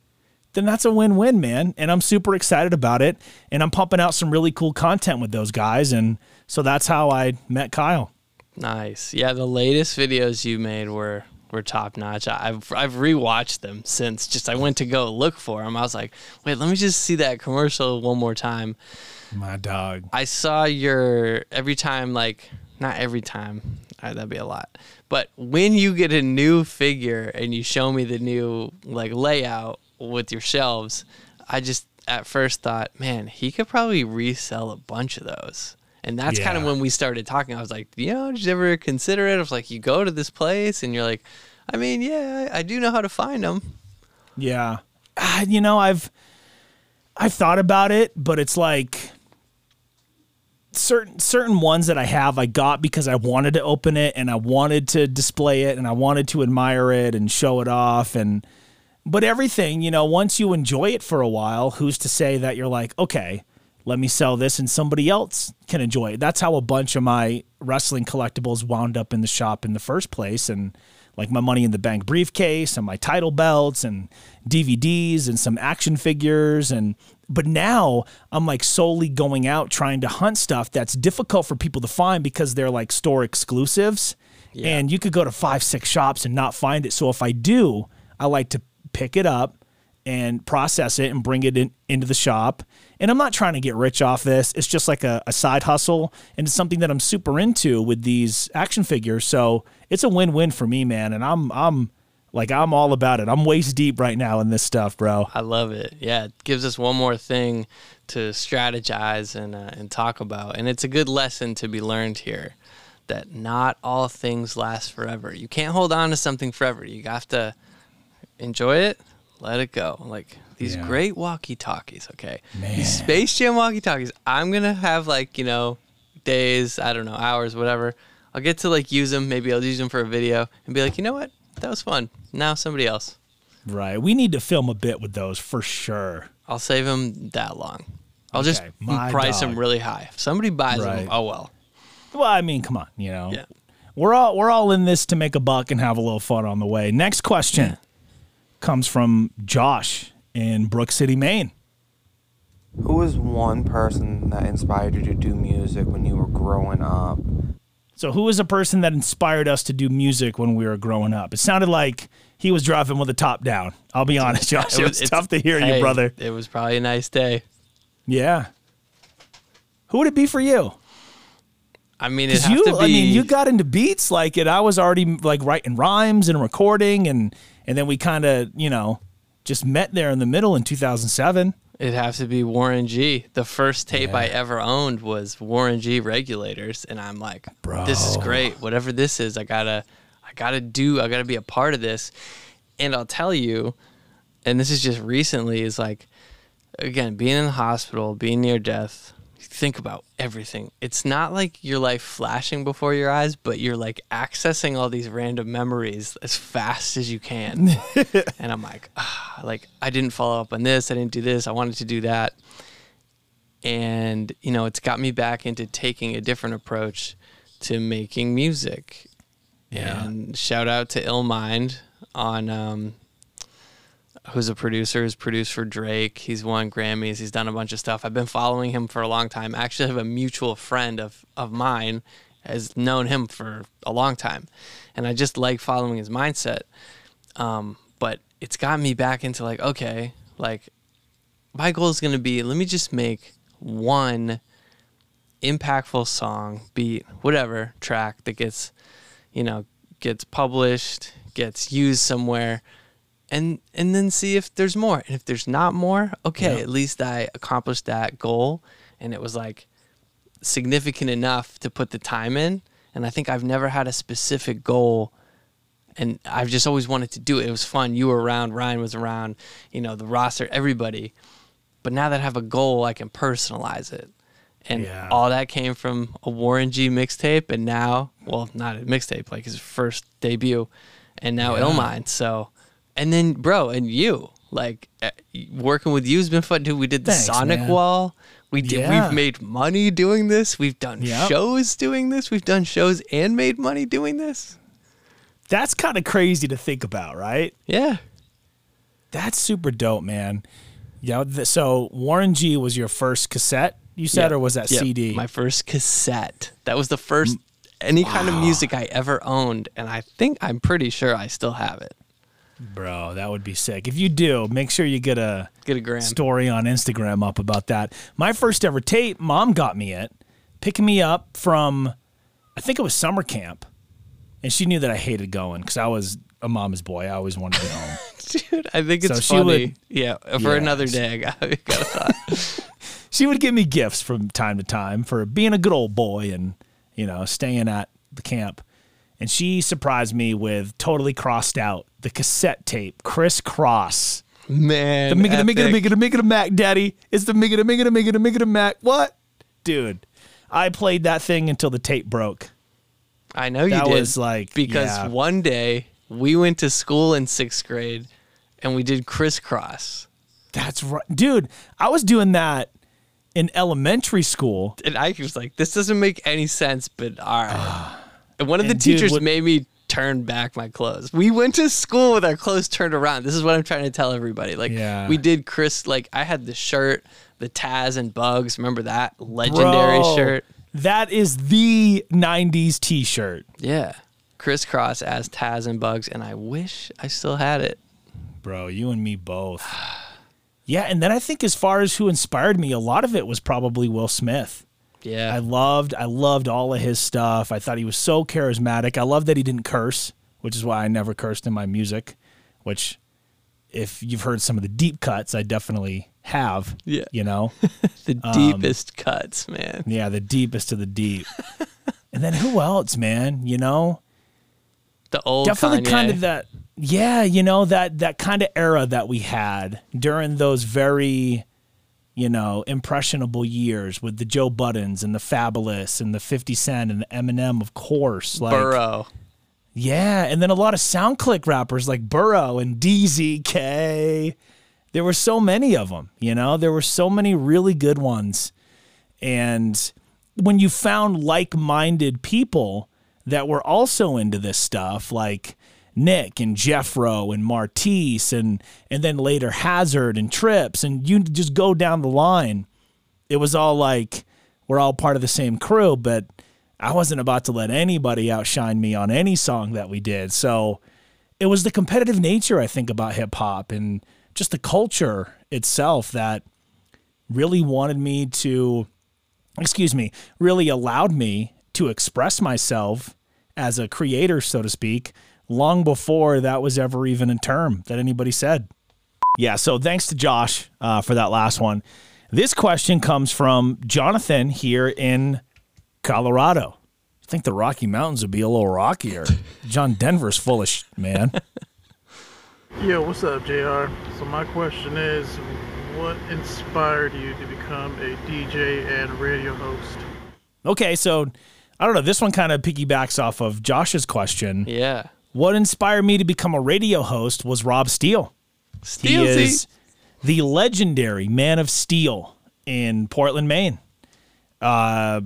Speaker 2: then that's a win win, man. And I'm super excited about it. And I'm pumping out some really cool content with those guys. And so that's how I met Kyle.
Speaker 1: Nice. Yeah, the latest videos you made were were top notch. I've I've rewatched them since. Just I went to go look for them. I was like, wait, let me just see that commercial one more time.
Speaker 2: My dog.
Speaker 1: I saw your every time, like not every time. right, that'd be a lot. But when you get a new figure and you show me the new like layout with your shelves, I just at first thought, man, he could probably resell a bunch of those. And that's kind of when we started talking. I was like, you know, did you ever consider it? I was like, you go to this place and you're like, I mean, yeah, I I do know how to find them.
Speaker 2: Yeah. Ah, you know, I've I've thought about it, but it's like certain certain ones that I have I got because I wanted to open it and I wanted to display it and I wanted to admire it and show it off and but everything, you know, once you enjoy it for a while, who's to say that you're like, okay, let me sell this and somebody else can enjoy it. That's how a bunch of my wrestling collectibles wound up in the shop in the first place and like my money in the bank briefcase and my title belts and DVDs and some action figures and but now I'm like solely going out trying to hunt stuff that's difficult for people to find because they're like store exclusives. And you could go to 5 6 shops and not find it. So if I do I like to pick it up and process it and bring it in, into the shop. And I'm not trying to get rich off this. It's just like a, a side hustle. And it's something that I'm super into with these action figures. So it's a win-win for me, man. And I'm I'm like I'm all about it. I'm waist deep right now in this stuff, bro.
Speaker 1: I love it. Yeah, it gives us one more thing to strategize and uh, and talk about, and it's a good lesson to be learned here. That not all things last forever. You can't hold on to something forever. You have to enjoy it, let it go. Like these
Speaker 2: Yeah.
Speaker 1: great walkie talkies, okay?
Speaker 2: Man.
Speaker 1: These Space Jam walkie talkies. I'm gonna have like you know, days, I don't know, hours, whatever. I'll get to like use them. Maybe I'll use them for a video and be like, you know what, that was fun. Now somebody else.
Speaker 2: Right. We need to film a bit with those for sure.
Speaker 1: I'll save them that long. I'll just
Speaker 2: Okay, my
Speaker 1: price
Speaker 2: dog.
Speaker 1: them really high. If somebody buys
Speaker 2: Right.
Speaker 1: them, oh well.
Speaker 2: Well, I mean, come on, you know.
Speaker 1: Yeah.
Speaker 2: We're all we're all in this to make a buck and have a little fun on the way. Next question comes from Josh in Brook City, Maine.
Speaker 8: Who was one person that inspired you to do music when you were growing up?
Speaker 2: So, who was a person that inspired us to do music when we were growing up? It sounded like he was driving with the top down. I'll be honest, *laughs* Josh. It, was
Speaker 1: it's-
Speaker 2: tough to hear you, brother.
Speaker 1: It was probably a nice day.
Speaker 2: Yeah. Who would it be for you?
Speaker 1: I mean, it
Speaker 2: you,
Speaker 1: to be.
Speaker 2: I mean, you got into beats like it. I was already like writing rhymes and recording, and and then we kind of, you know, just met there in the middle in 2007.
Speaker 1: It'd have to be Warren G. The first tape I ever owned was Warren G. Regulators, and I'm like, Bro. this is great. Whatever this is, I gotta, I gotta do. I gotta be a part of this. And I'll tell you, and this is just recently, is like, again, being in the hospital, being near death. Think about everything. It's not like your life flashing before your eyes, but you're like accessing all these random memories as fast as you can. *laughs* and I'm like, ah, like I didn't follow up on this, I didn't do this, I wanted to do that. And you know, it's got me back into taking a different approach to making music.
Speaker 2: Yeah.
Speaker 1: And shout out to Illmind on um who's a producer, who's produced for Drake. He's won Grammys, he's done a bunch of stuff. I've been following him for a long time. I actually have a mutual friend of of mine has known him for a long time. And I just like following his mindset. Um, but it's got me back into like, okay, like my goal is going to be let me just make one impactful song, beat, whatever track that gets, you know, gets published, gets used somewhere, and and then see if there's more. And if there's not more, okay,
Speaker 2: Yeah.
Speaker 1: at least I accomplished that goal, and it was like significant enough to put the time in. And I think I've never had a specific goal and I've just always wanted to do it. It was fun. You were around, Ryan was around, you know, the roster, everybody. But now that I have a goal, I can personalize it. And
Speaker 2: Yeah.
Speaker 1: all that came from a Warren G mixtape, and now, well, not a mixtape, like his first debut, and now
Speaker 2: Yeah.
Speaker 1: Illmind. So, and then, bro, and you, like, uh, working with you has been fun too. We did the
Speaker 2: Thanks,
Speaker 1: Sonic
Speaker 2: man.
Speaker 1: Wall. We did.
Speaker 2: Yeah.
Speaker 1: We've made money doing this. We've done
Speaker 2: Yep.
Speaker 1: shows doing this. We've done shows and made money doing this.
Speaker 2: That's kind of crazy to think about, right?
Speaker 1: Yeah.
Speaker 2: That's super dope, man. Yeah. th- So Warren G was your first cassette, you said,
Speaker 1: Yeah.
Speaker 2: or was that
Speaker 1: Yeah,
Speaker 2: CD?
Speaker 1: My first cassette. That was the first any kind of music I ever owned, and I think I'm pretty sure I still have it.
Speaker 2: Bro, that would be sick. If you do, make sure you get a
Speaker 1: Get a gram.
Speaker 2: story on Instagram up about that. My first ever tape, mom got me it, picking me up from, I think it was summer camp. And she knew that I hated going because I was a mama's boy. I always wanted to be home. *laughs*
Speaker 1: Dude, I think it's
Speaker 2: So
Speaker 1: funny.
Speaker 2: would-
Speaker 1: yeah, for
Speaker 2: Yeah.
Speaker 1: another day, I got, I got a thought. *laughs* *laughs*
Speaker 2: she would give me gifts from time to time for being a good old boy and you know staying at the camp and she surprised me with Totally Krossed Out the cassette tape Kris Kross.
Speaker 1: Man,
Speaker 2: the Migga the Migga the
Speaker 1: epic.
Speaker 2: Migga the Migga the Mac daddy it's the Migga the Migga the Migga the Migga the Mac what dude I played that thing until the tape broke
Speaker 1: I know you
Speaker 2: that
Speaker 1: did.
Speaker 2: was like
Speaker 1: because
Speaker 2: yeah.
Speaker 1: one day we went to school in sixth grade, and we did Kris Kross.
Speaker 2: that's right dude I was doing that in elementary school
Speaker 1: and I was like, "This doesn't make any sense," but all right. *sighs* and one of the
Speaker 2: And dude,
Speaker 1: teachers
Speaker 2: what-
Speaker 1: made me turn back my clothes. We went to school with our clothes turned around. This is what I'm trying to tell everybody. Like,
Speaker 2: Yeah.
Speaker 1: we did Chris. Like, I had the shirt, the Taz and Bugs. Remember that legendary
Speaker 2: Bro,
Speaker 1: shirt?
Speaker 2: that is the 90s t-shirt
Speaker 1: Yeah, Kris Kross as Taz and Bugs, and I wish I still had it.
Speaker 2: Bro, you and me both. *sighs* Yeah, and then I think as far as who inspired me, a lot of it was probably Will Smith.
Speaker 1: Yeah,
Speaker 2: I loved I loved all of his stuff. I thought he was so charismatic. I love that he didn't curse, which is why I never cursed in my music, which if you've heard some of the deep cuts, I definitely have.
Speaker 1: Yeah.
Speaker 2: You know? *laughs*
Speaker 1: the
Speaker 2: um,
Speaker 1: deepest cuts, man.
Speaker 2: yeah, the deepest of the deep. *laughs* and then who else, man? You know?
Speaker 1: The old
Speaker 2: definitely
Speaker 1: Kanye.
Speaker 2: kind of that yeah, you know that that kind of era that we had during those very, you know, impressionable years with the Joe Budden and the Fabolous and the Fifty Cent and the Eminem, of course. Like,
Speaker 1: Burrow.
Speaker 2: Yeah, and then a lot of SoundClick rappers like Burrow and DZK. There were so many of them, you know. There were so many really good ones, and when you found like-minded people that were also into this stuff, like Nick and Jeffro and Martise and and then later Hazard and Trips and you just go down the line. It was all like we're all part of the same crew, but I wasn't about to let anybody outshine me on any song that we did. So it was the competitive nature I think about hip hop and just the culture itself that really wanted me to excuse me, really allowed me to express myself as a creator, so to speak, long before that was ever even a term that anybody said. Yeah, so thanks to Josh uh, for that last one. This question comes from Jonathan here in Colorado. I think the Rocky Mountains would be a little rockier. *laughs* John Denver's full of sh- man. *laughs*
Speaker 9: Yo, what's up, JR? So my question is, what inspired you to become a DJ and radio host?
Speaker 2: Okay, so I don't know. This one kind of piggybacks off of Josh's question.
Speaker 1: Yeah.
Speaker 2: What inspired me to become a radio host was Rob Steele. He is the legendary Man of Steel in Portland, Maine. Uh,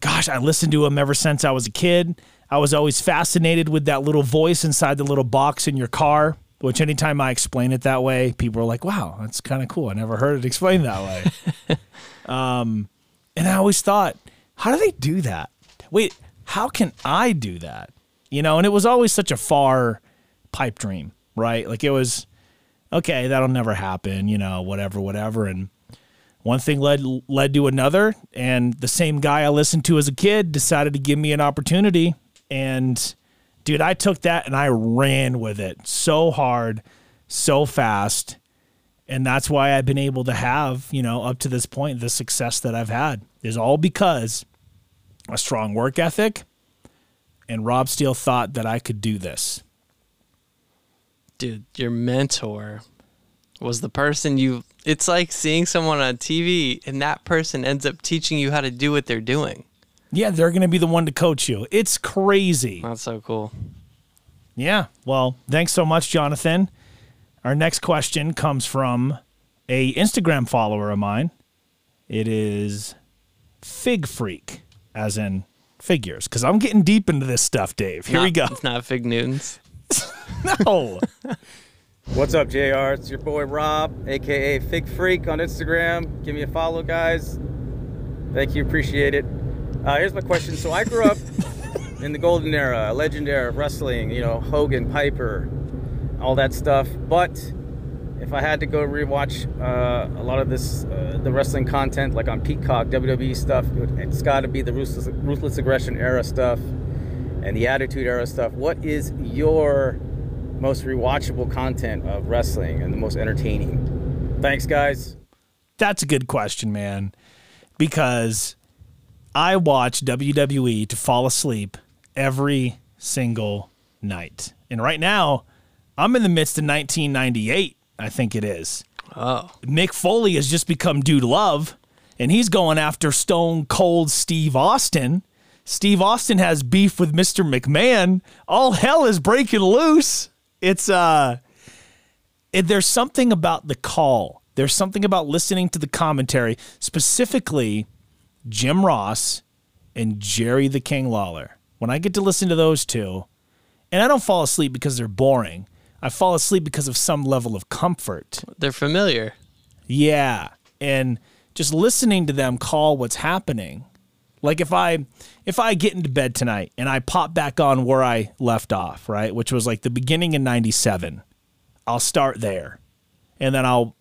Speaker 2: gosh, I listened to him ever since I was a kid. I was always fascinated with that little voice inside the little box in your car, which anytime I explain it that way, people are like, wow, that's kind of cool. I never heard it explained that way. *laughs* um, and I always thought, how do they do that? Wait, how can I do that? You know, and it was always such a far pipe dream, right? Like it was, okay, that'll never happen, you know, whatever, whatever. And one thing led led to another, and the same guy I listened to as a kid decided to give me an opportunity. And dude, I took that and I ran with it so hard, so fast. And that's why I've been able to have, you know, up to this point, the success that I've had is all because a strong work ethic. And Rob Steele thought that I could do this.
Speaker 1: Dude, your mentor was the person you. It's like seeing someone on TV and that person ends up teaching you how to do what they're doing.
Speaker 2: Yeah, they're going to be the one to coach you. It's crazy.
Speaker 1: That's so cool.
Speaker 2: Yeah. Well, thanks so much, Jonathan. Our next question comes from a Instagram follower of mine. It is Fig Freak, as in figures, because I'm getting deep into this stuff, Dave. Here
Speaker 1: Not-
Speaker 2: we go.
Speaker 1: It's not Fig Newtons. *laughs* *laughs*
Speaker 2: No.
Speaker 10: What's up, JR? It's your boy Rob, aka Fig Freak on Instagram. Give me a follow, guys. Thank you, appreciate it. Uh, here's my question. So I grew up *laughs* in the golden era, legend era of wrestling. You know, Hogan, Piper, all that stuff. But if I had to go rewatch uh, a lot of this, uh, the wrestling content, like on Peacock, WWE stuff, it's got to be the ruthless, ruthless aggression era stuff and the attitude era stuff. What is your most rewatchable content of wrestling and the most entertaining? Thanks, guys.
Speaker 2: That's a good question, man. Because I watch WWE to fall asleep every single night. And right now, I'm in the midst of 1998, I think it is.
Speaker 1: Oh.
Speaker 2: Mick Foley has just become Dude Love, and he's going after Stone Cold Steve Austin. Steve Austin has beef with Mr. McMahon. All hell is breaking loose. It's uh it, there's something about the call. There's something about listening to the commentary, specifically Jim Ross and Jerry the King Lawler. When I get to listen to those two, and I don't fall asleep because they're boring. I fall asleep because of some level of comfort.
Speaker 1: They're familiar.
Speaker 2: Yeah. And just listening to them call what's happening. Like if I if I get into bed tonight and I pop back on where I left off, right, which was like the beginning in 97, I'll start there. And then I'll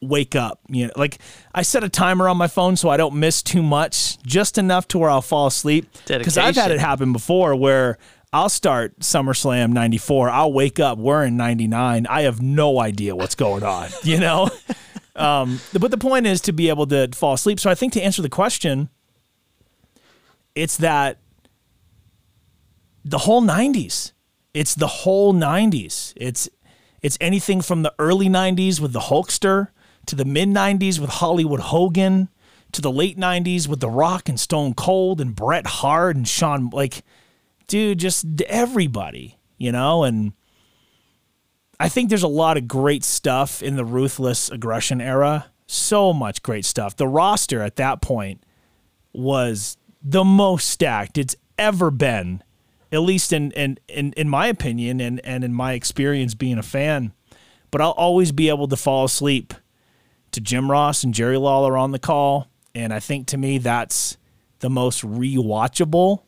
Speaker 2: wake up, you know, like I set a timer on my phone so I don't miss too much, just enough to where I'll fall asleep cuz I've had it happen before where I'll start SummerSlam 94, I'll wake up we're in 99, I have no idea what's going on, *laughs* you know? um, but the point is to be able to fall asleep. So I think to answer the question, it's that the whole 90s It's the whole 90s. It's it's anything from the early 90s with the Hulkster to the mid 90s with Hollywood Hogan to the late 90s with The Rock and Stone Cold and Bret Hart and Shawn like dude just everybody, you know, and I think there's a lot of great stuff in the ruthless aggression era. So much great stuff. The roster at that point was the most stacked it's ever been, at least in in in, in my opinion and, and in my experience being a fan. But I'll always be able to fall asleep to Jim Ross and Jerry Lawler on the call. And I think to me that's the most rewatchable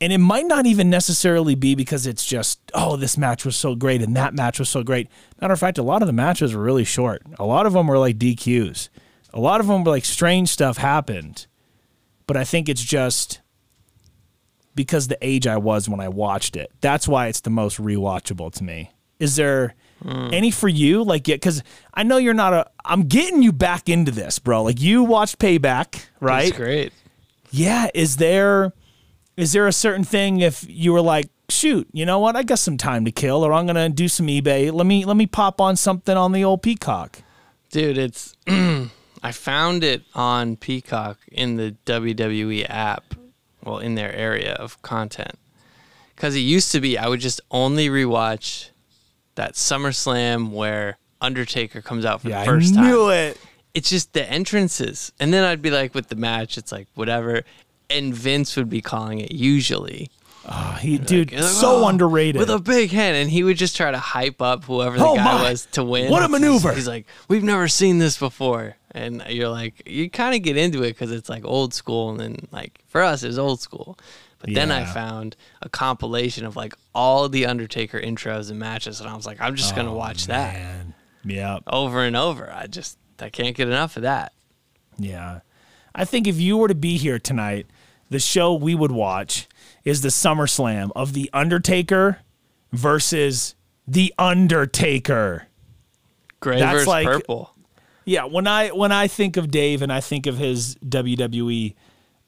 Speaker 2: and it might not even necessarily be because it's just, oh, this match was so great and that match was so great. Matter of fact, a lot of the matches were really short. A lot of them were like DQs. A lot of them were like strange stuff happened. But I think it's just because the age I was when I watched it. That's why it's the most rewatchable to me. Is there hmm. any for you? Like, yeah, because I know you're not a. I'm getting you back into this, bro. Like, you watched Payback, right?
Speaker 1: It's great.
Speaker 2: Yeah. Is there is there a certain thing if you were like, shoot, you know what? I got some time to kill, or I'm gonna do some eBay. Let me let me pop on something on the old Peacock.
Speaker 1: Dude, it's *clears throat* I found it on Peacock in the WWE app, well, in their area of content. Cuz it used to be I would just only rewatch that SummerSlam where Undertaker comes out for
Speaker 2: Yeah,
Speaker 1: the first
Speaker 2: I
Speaker 1: time.
Speaker 2: it.
Speaker 1: It's just the entrances. And then I'd be like with the match, it's like whatever. And Vince would be calling it usually.
Speaker 2: Oh, he, dude,
Speaker 1: like,
Speaker 2: so
Speaker 1: "Oh,
Speaker 2: underrated.
Speaker 1: With a big hand. And he would just try to hype up whoever the
Speaker 2: Oh,
Speaker 1: guy
Speaker 2: my.
Speaker 1: was to win.
Speaker 2: What a maneuver.
Speaker 1: He's like, we've never seen this before. And you're like, you kind of get into it because it's like old school. And then, like, for us, it's old school. But then I found a compilation of like all the Undertaker intros and matches. And I was like, I'm just going to
Speaker 2: Oh,
Speaker 1: watch that.
Speaker 2: Yeah,
Speaker 1: over and over. I just, I can't get enough of that.
Speaker 2: yeah. I think if you were to be here tonight, the show we would watch is the SummerSlam of the Undertaker versus the Undertaker.
Speaker 1: Gray
Speaker 2: That's
Speaker 1: versus
Speaker 2: like-
Speaker 1: purple.
Speaker 2: Yeah, when I when I think of Dave and I think of his WWE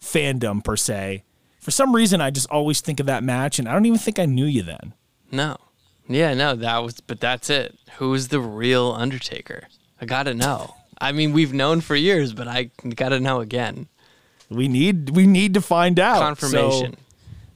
Speaker 2: fandom per se, for some reason I just always think of that match, and I don't even think I knew you then.
Speaker 1: No. Yeah, no, that was, but that's it. Who's the real Undertaker? I gotta know. I mean, we've known for years, but I gotta know again.
Speaker 2: We need we need to find out
Speaker 1: Confirmation.
Speaker 2: So,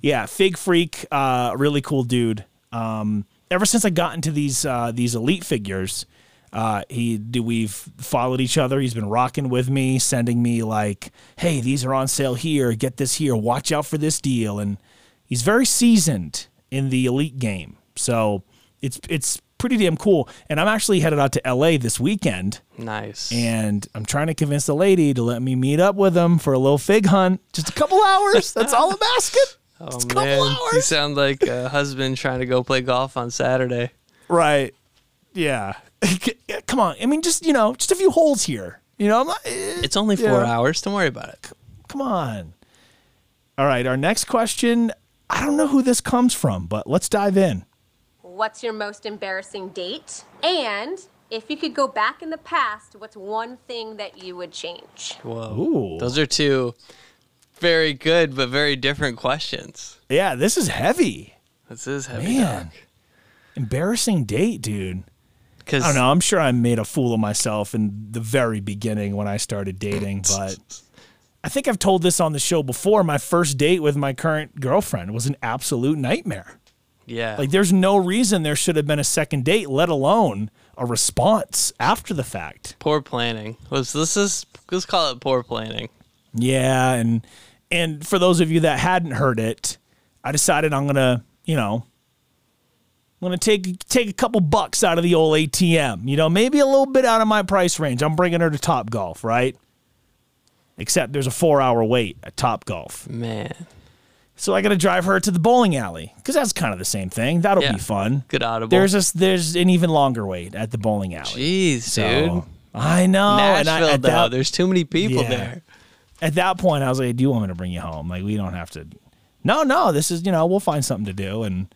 Speaker 2: yeah, Fig Freak, uh, really cool dude. Um, ever since I got into these uh, these elite figures, uh, he do we've followed each other. He's been rocking with me, sending me like, "Hey, these are on sale here. Get this here. Watch out for this deal." And he's very seasoned in the elite game, so it's it's pretty damn cool. And I'm actually headed out to L.A. this weekend.
Speaker 1: Nice.
Speaker 2: And I'm trying to convince the lady to let me meet up with him for a little fig hunt. Just a couple hours. That's all I'm *laughs* asking.
Speaker 1: oh
Speaker 2: a couple
Speaker 1: man, you sound like a husband trying to go play golf on Saturday.
Speaker 2: Right. *laughs* Yeah. Come on. I mean, just, you know, just a few holes here. You know, I'm not, eh,
Speaker 1: It's only four
Speaker 2: Yeah.
Speaker 1: hours. Don't worry about it.
Speaker 2: come on. All right. Our next question. I don't know who this comes from, but let's dive in.
Speaker 11: What's your most embarrassing date? And if you could go back in the past, what's one thing that you would change?
Speaker 1: Whoa.
Speaker 2: Ooh.
Speaker 1: Those are two very good but very different questions.
Speaker 2: Yeah, this is heavy.
Speaker 1: This is heavy.
Speaker 2: Man. Embarrassing date, dude.
Speaker 1: Because
Speaker 2: I don't know. I'm sure I made a fool of myself in the very beginning when I started dating, *laughs* but I think I've told this on the show before. My first date with my current girlfriend was an absolute nightmare.
Speaker 1: Yeah.
Speaker 2: Like, there's no reason there should have been a second date, let alone a response after the fact.
Speaker 1: poor planning. Let's let's just let's call it poor planning.
Speaker 2: Yeah, and and for those of you that hadn't heard it, I decided I'm gonna, you know, I'm gonna take take a couple bucks out of the old ATM. You know, maybe a little bit out of my price range. I'm bringing her to Top Golf, right? Except there's a four hour wait at Top Golf,
Speaker 1: Man.
Speaker 2: So I got to drive her to the bowling alley because that's kind of the same thing. That'll
Speaker 1: Yeah.
Speaker 2: be fun.
Speaker 1: Good audible.
Speaker 2: There's a, there's an even longer wait at the bowling alley.
Speaker 1: Jeez,
Speaker 2: So,
Speaker 1: dude.
Speaker 2: I know. and I-
Speaker 1: Nashville though.
Speaker 2: that-
Speaker 1: There's too many people
Speaker 2: Yeah.
Speaker 1: there.
Speaker 2: at that point, I was like, "Do you want me to bring you home? Like, we don't have to." No, no. This is you know, we'll find something to do, and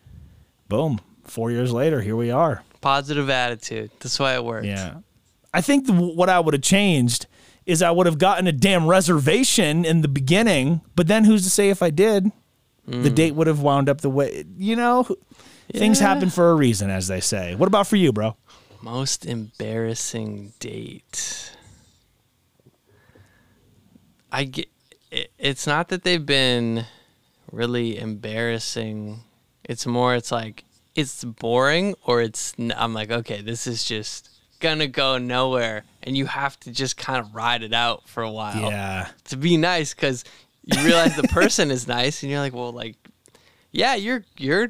Speaker 2: boom, four years later, here we are.
Speaker 1: Positive attitude. That's why it worked.
Speaker 2: Yeah, I think the, what I would have changed is I would have gotten a damn reservation in the beginning, but then who's to say if I did? The
Speaker 1: Mm.
Speaker 2: date would have wound up the way you know. Things happen for a reason, as they say. What about for you, bro?
Speaker 1: Most embarrassing date. I get. It, it's not that they've been really embarrassing. It's more. It's like it's boring, or it's. I'm like, okay, this is just gonna go nowhere, and you have to just kind of ride it out for a while.
Speaker 2: Yeah.
Speaker 1: To be nice, because you realize the person is nice, and you're like, well, like, yeah, you're you're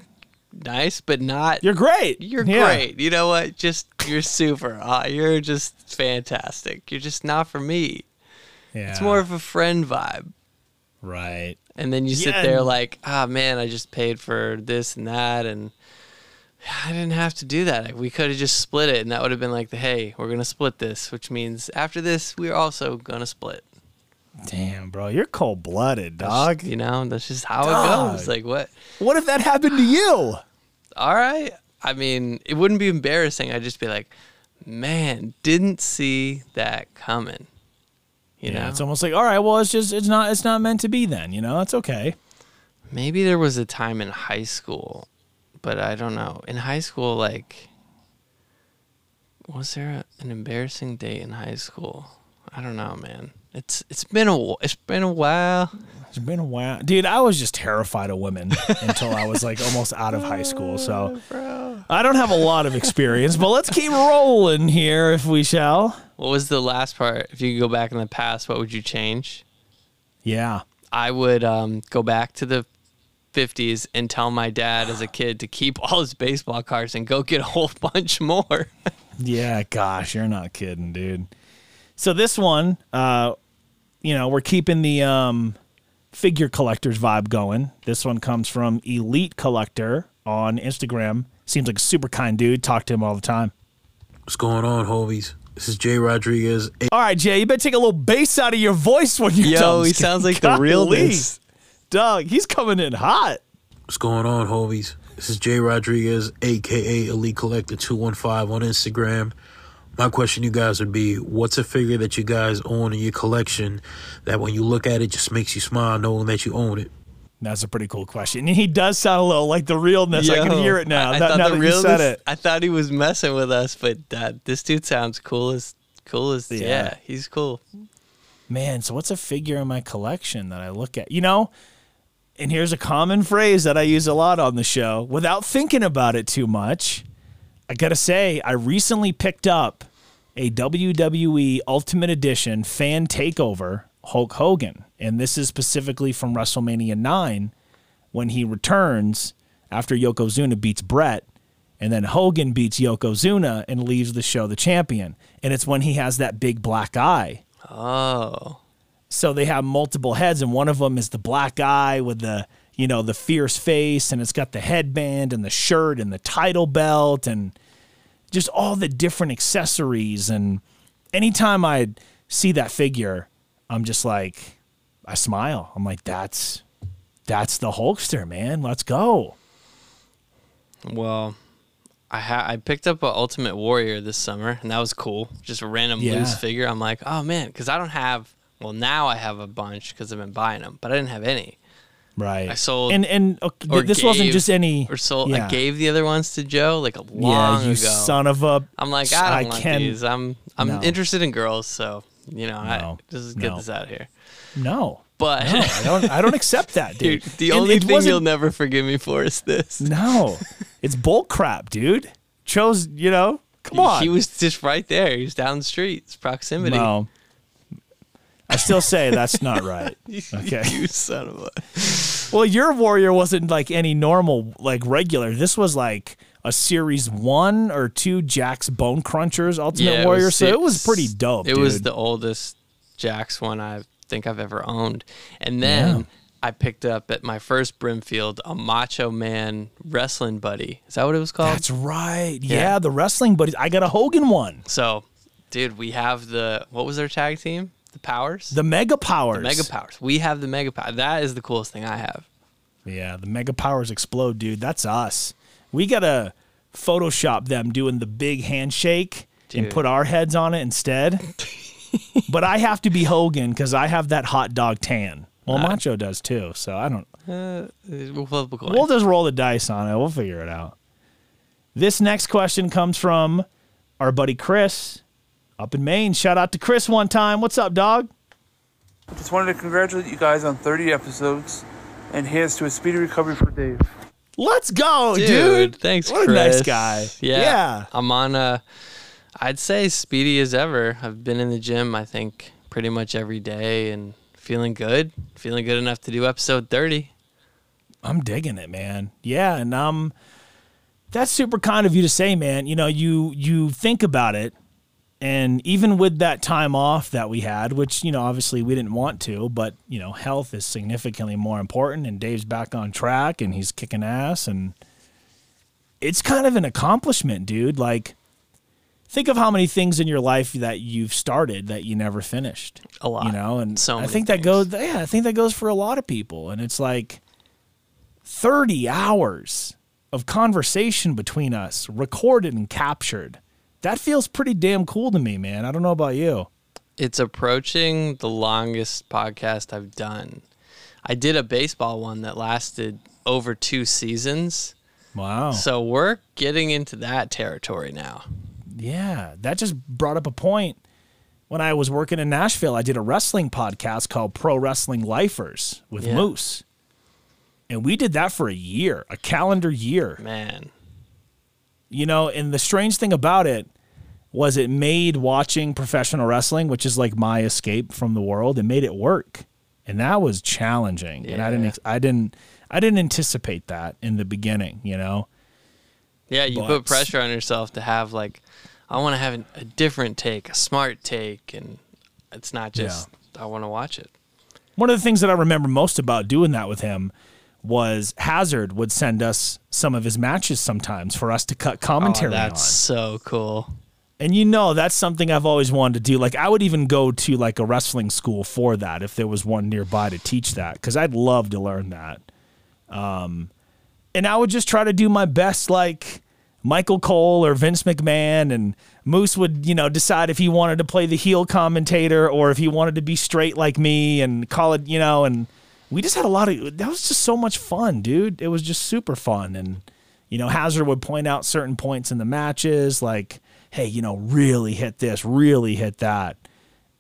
Speaker 1: nice, but not.
Speaker 2: You're great.
Speaker 1: You're
Speaker 2: Yeah.
Speaker 1: great. You know what? Just you're super. Uh, you're just fantastic. You're just not for me.
Speaker 2: Yeah.
Speaker 1: It's more of a friend vibe.
Speaker 2: Right.
Speaker 1: And then you sit
Speaker 2: Yeah,
Speaker 1: there like, ah, man, I just paid for this and that, and I didn't have to do that. We could have just split it, and that would have been like the hey, we're gonna split this, which means after this, we're also gonna split.
Speaker 2: Damn, bro, you're cold blooded, dog.
Speaker 1: You know, that's just how
Speaker 2: Dog.
Speaker 1: it goes. Like, what?
Speaker 2: What if that happened to you?
Speaker 1: All right. I mean, it wouldn't be embarrassing. I'd just be like, man, didn't see that coming. You
Speaker 2: yeah,
Speaker 1: know,
Speaker 2: it's almost like, all right, well, it's just it's not it's not meant to be then. You know, it's okay.
Speaker 1: maybe there was a time in high school, but I don't know. In high school, like, was there a, an embarrassing date in high school? I don't know, man. It's it's been a it's been a while.
Speaker 2: It's been a while, dude. I was just terrified of women until I was like almost out of high school. *laughs* So I don't have a lot of experience, but let's keep rolling here if we shall.
Speaker 1: What was the last part? If you could go back in the past, what would you change?
Speaker 2: Yeah.
Speaker 1: I would um, go back to the 50s and tell my dad as a kid to keep all his baseball cards and go get a whole *laughs* bunch more.
Speaker 2: Yeah, gosh, you're not kidding, dude. So this one, uh, you know, we're keeping the um, figure collectors vibe going. This one comes from Elite Collector on Instagram. Seems like a super kind dude. Talk to him all the time.
Speaker 12: What's going on, homies? This is Jay Rodriguez.
Speaker 2: All right, Jay, you better take a little bass out of your voice when you're
Speaker 1: Yo,
Speaker 2: done.
Speaker 1: he sounds like the
Speaker 2: Golly.
Speaker 1: realness.
Speaker 2: Dog, he's coming in hot.
Speaker 12: What's going on, homies? This is Jay Rodriguez, aka Elite Collector 215 on Instagram. My question to you guys would be what's a figure that you guys own in your collection that when you look at it just makes you smile knowing that you own it?
Speaker 2: That's a pretty cool question. And he does sound a little like the realness. I can hear it now.
Speaker 1: I, I
Speaker 2: that,
Speaker 1: thought
Speaker 2: now
Speaker 1: the
Speaker 2: that you said
Speaker 1: realness-
Speaker 2: it.
Speaker 1: I thought he was messing with us, but that this dude sounds cool as cool as yeah.
Speaker 2: Yeah.
Speaker 1: he's cool.
Speaker 2: Man, so what's a figure in my collection that I look at? You know, and here's a common phrase that I use a lot on the show without thinking about it too much. I got to say, I recently picked up a WWE Ultimate Edition fan takeover Hulk Hogan. And this is specifically from WrestleMania 9 when he returns after Yokozuna beats Bret. And then Hogan beats Yokozuna and leaves the show the champion. And it's when he has that big black eye.
Speaker 1: Oh.
Speaker 2: So they have multiple heads, and one of them is the black eye with the you know the fierce face, and it's got the headband and the shirt and the title belt and just all the different accessories. And anytime I see that figure, I'm just like, I smile. I'm like, that's that's the Hulkster, man. Let's go.
Speaker 1: Well, I ha- I picked up a Ultimate Warrior this summer, and that was cool. Just a random
Speaker 2: Yeah.
Speaker 1: loose figure. I'm like, oh man, because I don't have. Well, now I have a bunch because I've been buying them, but I didn't have any.
Speaker 2: Right.
Speaker 1: I sold
Speaker 2: and and uh, okay,
Speaker 1: or
Speaker 2: this wasn't just any
Speaker 1: or sold.
Speaker 2: yeah.
Speaker 1: I gave the other ones to Joe like a long Yeah,
Speaker 2: you
Speaker 1: ago.
Speaker 2: son of a.
Speaker 1: I'm like, I don't
Speaker 2: I
Speaker 1: want
Speaker 2: can-
Speaker 1: these. I'm I'm
Speaker 2: No.
Speaker 1: interested in girls, so you know, I just get
Speaker 2: No.
Speaker 1: this out here.
Speaker 2: No.
Speaker 1: But
Speaker 2: No, I don't. I don't accept that, *laughs* dude.
Speaker 1: Dude, the
Speaker 2: And
Speaker 1: only
Speaker 2: it
Speaker 1: thing you'll never forgive me for is this.
Speaker 2: No, it's bull crap, dude. Chose, you know, come on.
Speaker 1: He was just right there. He was down the street. It's proximity.
Speaker 2: No. I still say that's not right. *laughs* Okay. *laughs*
Speaker 1: you son of a. *laughs*
Speaker 2: Well, your warrior wasn't like any normal, like regular. This was like a series one or two Jakks Bone Crunchers Ultimate
Speaker 1: Yeah,
Speaker 2: Warrior.
Speaker 1: was
Speaker 2: so it was pretty dope.
Speaker 1: It was the oldest Jakks one I think I've ever owned. And then
Speaker 2: Yeah.
Speaker 1: I picked up at my first Brimfield a Macho Man wrestling buddy. Is that what it was called?
Speaker 2: That's right.
Speaker 1: Yeah.
Speaker 2: Yeah. the wrestling buddy. I got a Hogan one.
Speaker 1: So, dude, we have the what was their tag team? The Powers.
Speaker 2: The Mega Powers.
Speaker 1: The Mega Powers. We have the Mega Power. That is the coolest thing I have.
Speaker 2: Yeah, the Mega Powers explode, dude. That's us. We gotta Photoshop them doing the big handshake and put our heads on it instead. *laughs* but I have to be Hogan because I have that hot dog tan. Well,
Speaker 1: Uh,
Speaker 2: Macho does too. So I don't.
Speaker 1: Uh, we'll flip a coin.
Speaker 2: We'll just roll the dice on it. We'll figure it out. This next question comes from our buddy Chris up in Maine. Shout out to Chris one time. What's up, dog?
Speaker 13: Just wanted to congratulate you guys on 30 episodes, and here's to a speedy recovery for Dave.
Speaker 2: Let's go, dude.
Speaker 1: dude. Thanks,
Speaker 2: What a
Speaker 1: Chris.
Speaker 2: nice guy.
Speaker 1: Yeah.
Speaker 2: Yeah.
Speaker 1: I'm on a, I'd say speedy as ever. I've been in the gym, I think, pretty much every day and feeling good. Feeling good enough to do episode 30.
Speaker 2: I'm digging it, man. Yeah, and I'm. that's super kind of you to say, man. You know, you you think about it and even with that time off that we had, which, you know, obviously we didn't want to, but, you know, health is significantly more important and Dave's back on track and he's kicking ass and it's kind of an accomplishment, dude. Like think of how many things in your life that you've started that you never finished.
Speaker 1: A lot.
Speaker 2: You know, and
Speaker 1: So
Speaker 2: I think that goes yeah, I think that goes for a lot of people. And it's like 30 hours of conversation between us, recorded and captured. That feels pretty damn cool to me, man. I don't know about you.
Speaker 1: It's approaching the longest podcast I've done. I did a baseball one that lasted over two seasons.
Speaker 2: Wow.
Speaker 1: So we're getting into that territory now.
Speaker 2: Yeah, that just brought up a point. When I was working in Nashville, I did a wrestling podcast called Pro Wrestling Lifers with
Speaker 1: Yeah.
Speaker 2: Moose. And we did that for a year, a calendar year.
Speaker 1: Man.
Speaker 2: You know, and the strange thing about it was it made watching professional wrestling, which is like my escape from the world, it made it work. And that was challenging. And I didn't I didn't I didn't anticipate that in the beginning, you know.
Speaker 1: Yeah, you
Speaker 2: But-
Speaker 1: put pressure on yourself to have like, I want to have an- a different take, a smart take, and it's not just I want to watch it.
Speaker 2: One of the things that I remember most about doing that with him was Hazard would send us some of his matches sometimes for us to cut oh, commentary
Speaker 1: oh, that's
Speaker 2: on.
Speaker 1: so cool.
Speaker 2: And you know, that's something I've always wanted to do. Like, I would even go to like a wrestling school for that if there was one nearby to teach that, because I'd love to learn that. Um, and I would just try to do my best, like Michael Cole or Vince McMahon, and Moose would, you know, decide if he wanted to play the heel commentator or if he wanted to be straight like me and call it, you know, and we just had a lot of that was just so much fun, dude. It was just super fun. And, you know, Hazard would point out certain points in the matches, like, hey, you know, really hit this, really hit that.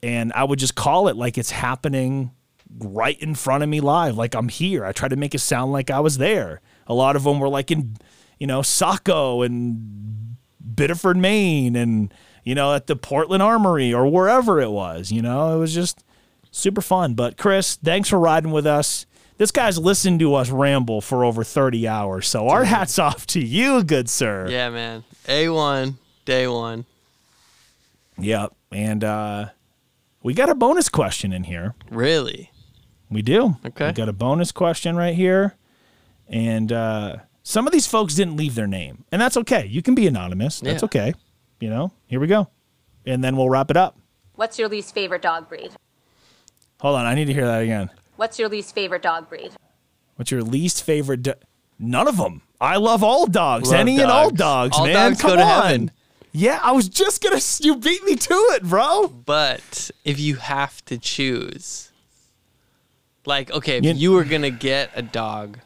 Speaker 2: And I would just call it like it's happening right in front of me live, like I'm here. I try to make it sound like I was there. A lot of them were like in, you know, Saco and Biddeford, Maine, and, you know, at the Portland Armory or wherever it was. You know, it was just super fun. But Chris, thanks for riding with us. This guy's listened to us ramble for over 30 hours. So our hats off to you, good sir.
Speaker 1: Yeah, man. A1, day one.
Speaker 2: Yep. And uh, we got a bonus question in here.
Speaker 1: Really?
Speaker 2: We do.
Speaker 1: Okay.
Speaker 2: We got a bonus question right here. And uh, some of these folks didn't leave their name. And that's okay. You can be anonymous. That's
Speaker 11: Yeah.
Speaker 2: okay. You know, here we go. And then we'll wrap it up.
Speaker 11: What's your least favorite dog breed?
Speaker 2: Hold on. I need to hear that again.
Speaker 11: What's your least favorite dog breed?
Speaker 2: What's your least favorite? Do- None of them. I love all dogs.
Speaker 1: Love
Speaker 2: Any and all
Speaker 1: dogs.
Speaker 2: dogs,
Speaker 1: All
Speaker 2: man.
Speaker 1: dogs
Speaker 2: Come
Speaker 1: go to
Speaker 2: on. Yeah, I was just gonna. You beat me to it, bro.
Speaker 1: But if you have to choose, like, okay, if
Speaker 2: You-
Speaker 1: you, were gonna get a dog,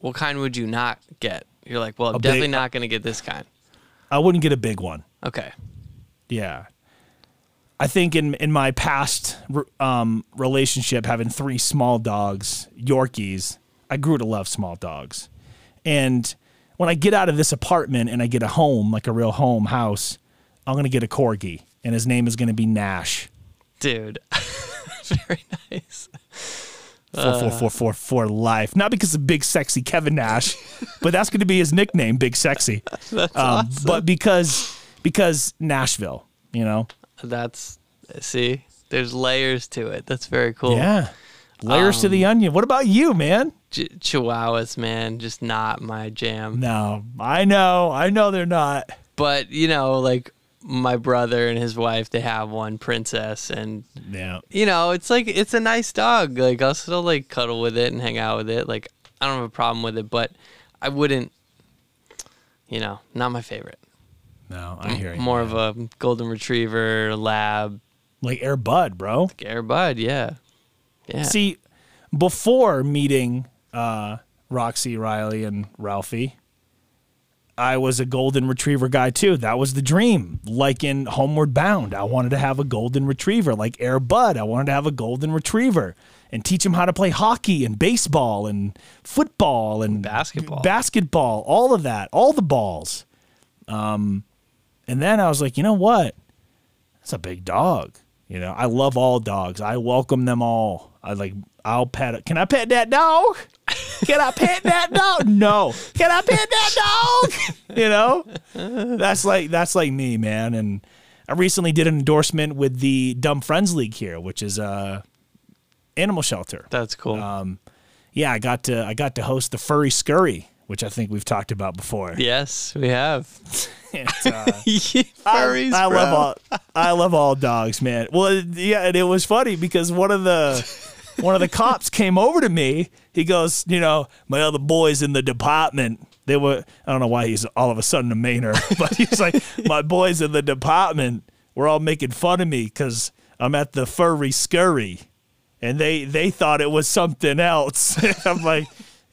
Speaker 1: what kind would you not get? You're like, well, I'm definitely
Speaker 2: big-
Speaker 1: not gonna get this kind.
Speaker 2: I wouldn't get a big one.
Speaker 1: Okay.
Speaker 2: Yeah. I think in in my past um, relationship, having three small dogs, Yorkies, I grew to love small dogs. And when I get out of this apartment and I get a home, like a real home house, I'm gonna get a corgi, and his name is gonna be Nash.
Speaker 1: Dude, *laughs* very nice.
Speaker 2: Four, four, four, four, for life. Not because of big sexy Kevin Nash, *laughs* but that's going to be his nickname, Big Sexy. *laughs*
Speaker 1: That's
Speaker 2: um,
Speaker 1: awesome.
Speaker 2: But because because Nashville, you know.
Speaker 1: That's see, there's layers to it. That's very cool.
Speaker 2: Yeah. Layers to the
Speaker 1: Um,
Speaker 2: onion. What about you, man?
Speaker 1: Ch- Chihuahuas, man, just not my jam.
Speaker 2: No, I know, I know they're not.
Speaker 1: But you know, like my brother and his wife, they have one princess, and
Speaker 2: yeah,
Speaker 1: you know, it's like it's a nice dog. Like I'll still like cuddle with it and hang out with it. Like I don't have a problem with it, but I wouldn't. You know, not my favorite.
Speaker 2: No, I hear you.
Speaker 1: More of a golden retriever, lab,
Speaker 2: like Air Bud, bro.
Speaker 1: Like Air Bud, yeah, yeah.
Speaker 2: See, before meeting uh, Roxy, Riley, and Ralphie. I was a golden retriever guy too. That was the dream. Like in Homeward Bound, I wanted to have a golden retriever. Like Air Bud, I wanted to have a golden retriever and teach him how to play hockey and baseball and football and
Speaker 1: basketball.
Speaker 2: Basketball, all of that, all the balls. Um, and then I was like, you know what? That's a big dog. You know, I love all dogs. I welcome them all. I like. I'll pet it. Can I pet that dog? Can I pet that dog? No. Can I pet that dog? You know, that's like that's like me, man. And I recently did an endorsement with the Dumb Friends League here, which is a animal shelter.
Speaker 1: That's cool.
Speaker 2: Um, yeah, I got to I got to host the Furry Scurry, which I think we've talked about before. *laughs*
Speaker 1: Yes, we have.
Speaker 2: It's, uh, *laughs*
Speaker 1: Furries,
Speaker 2: I, I love all I love all dogs, man. Well, yeah, and it was funny because one of the one of the cops came over to me. He goes, you know, my other boys in the department. They were I don't know why he's all of a sudden a Mainer, *laughs* but he's like, my boys in the department were all making fun of me because I'm at the furry scurry, and they they thought it was something else. I'm like,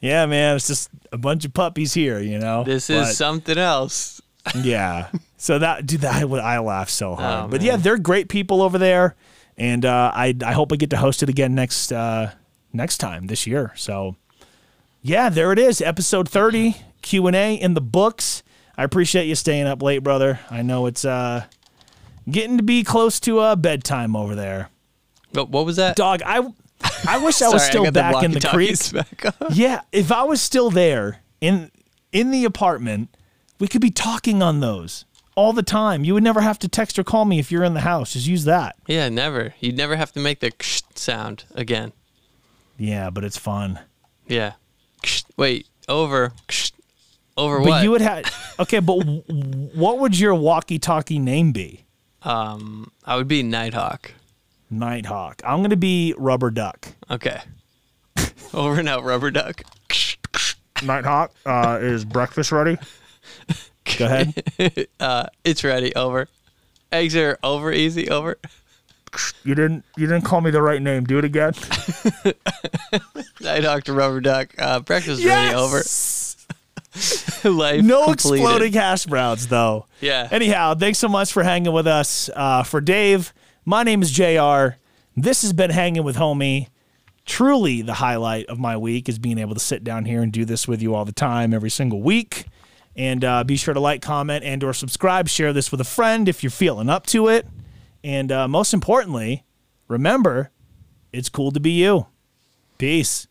Speaker 2: yeah, man, it's just a bunch of puppies here, you know.
Speaker 1: This
Speaker 2: But-
Speaker 1: is something else. *laughs*
Speaker 2: yeah. So that dude, that I, I laugh so hard.
Speaker 1: Oh,
Speaker 2: but yeah, they're great people over there, and uh, I I hope I get to host it again next uh, next time this year. So yeah, there it is, episode thirty Q and A in the books. I appreciate you staying up late, brother. I know it's uh, getting to be close to uh, bedtime over there.
Speaker 1: What, what was that?
Speaker 2: Dog, I I wish I was
Speaker 1: Sorry,
Speaker 2: still
Speaker 1: the
Speaker 2: back in the creek.
Speaker 1: back on.
Speaker 2: yeah, if I was still there in in the apartment, we could be talking on those all the time. You would never have to text or call me if you're in the house. Just use that.
Speaker 1: Yeah, never. You'd never have to make the ksh sound again.
Speaker 2: Yeah, but it's fun.
Speaker 1: Yeah. Ksh. Wait, over. Ksh. Over
Speaker 2: but
Speaker 1: what?
Speaker 2: you would have *laughs* okay. But w- what would your walkie-talkie name be?
Speaker 1: um, I would be Nighthawk.
Speaker 2: Nighthawk. I'm gonna be Rubber Duck.
Speaker 1: Okay. *laughs* over and out, rubber duck.
Speaker 2: Nighthawk. Uh, is breakfast ready? Go ahead. *laughs*
Speaker 1: uh, it's ready. Over. Eggs are over. Easy. Over.
Speaker 2: You didn't. You didn't call me the right name. Do it again. *laughs*
Speaker 1: Nighthawk to rubber duck. Uh, breakfast is ready. Over. Life.
Speaker 2: no
Speaker 1: completed.
Speaker 2: exploding hash browns though.
Speaker 1: Yeah.
Speaker 2: Anyhow, thanks so much for hanging with us. Uh, for Dave, my name is Jr. This has been hanging with homie. Truly, the highlight of my week is being able to sit down here and do this with you all the time, every single week. And uh, be sure to like, comment, and/or subscribe. Share this with a friend if you're feeling up to it. And uh, most importantly, remember, it's cool to be you. Peace.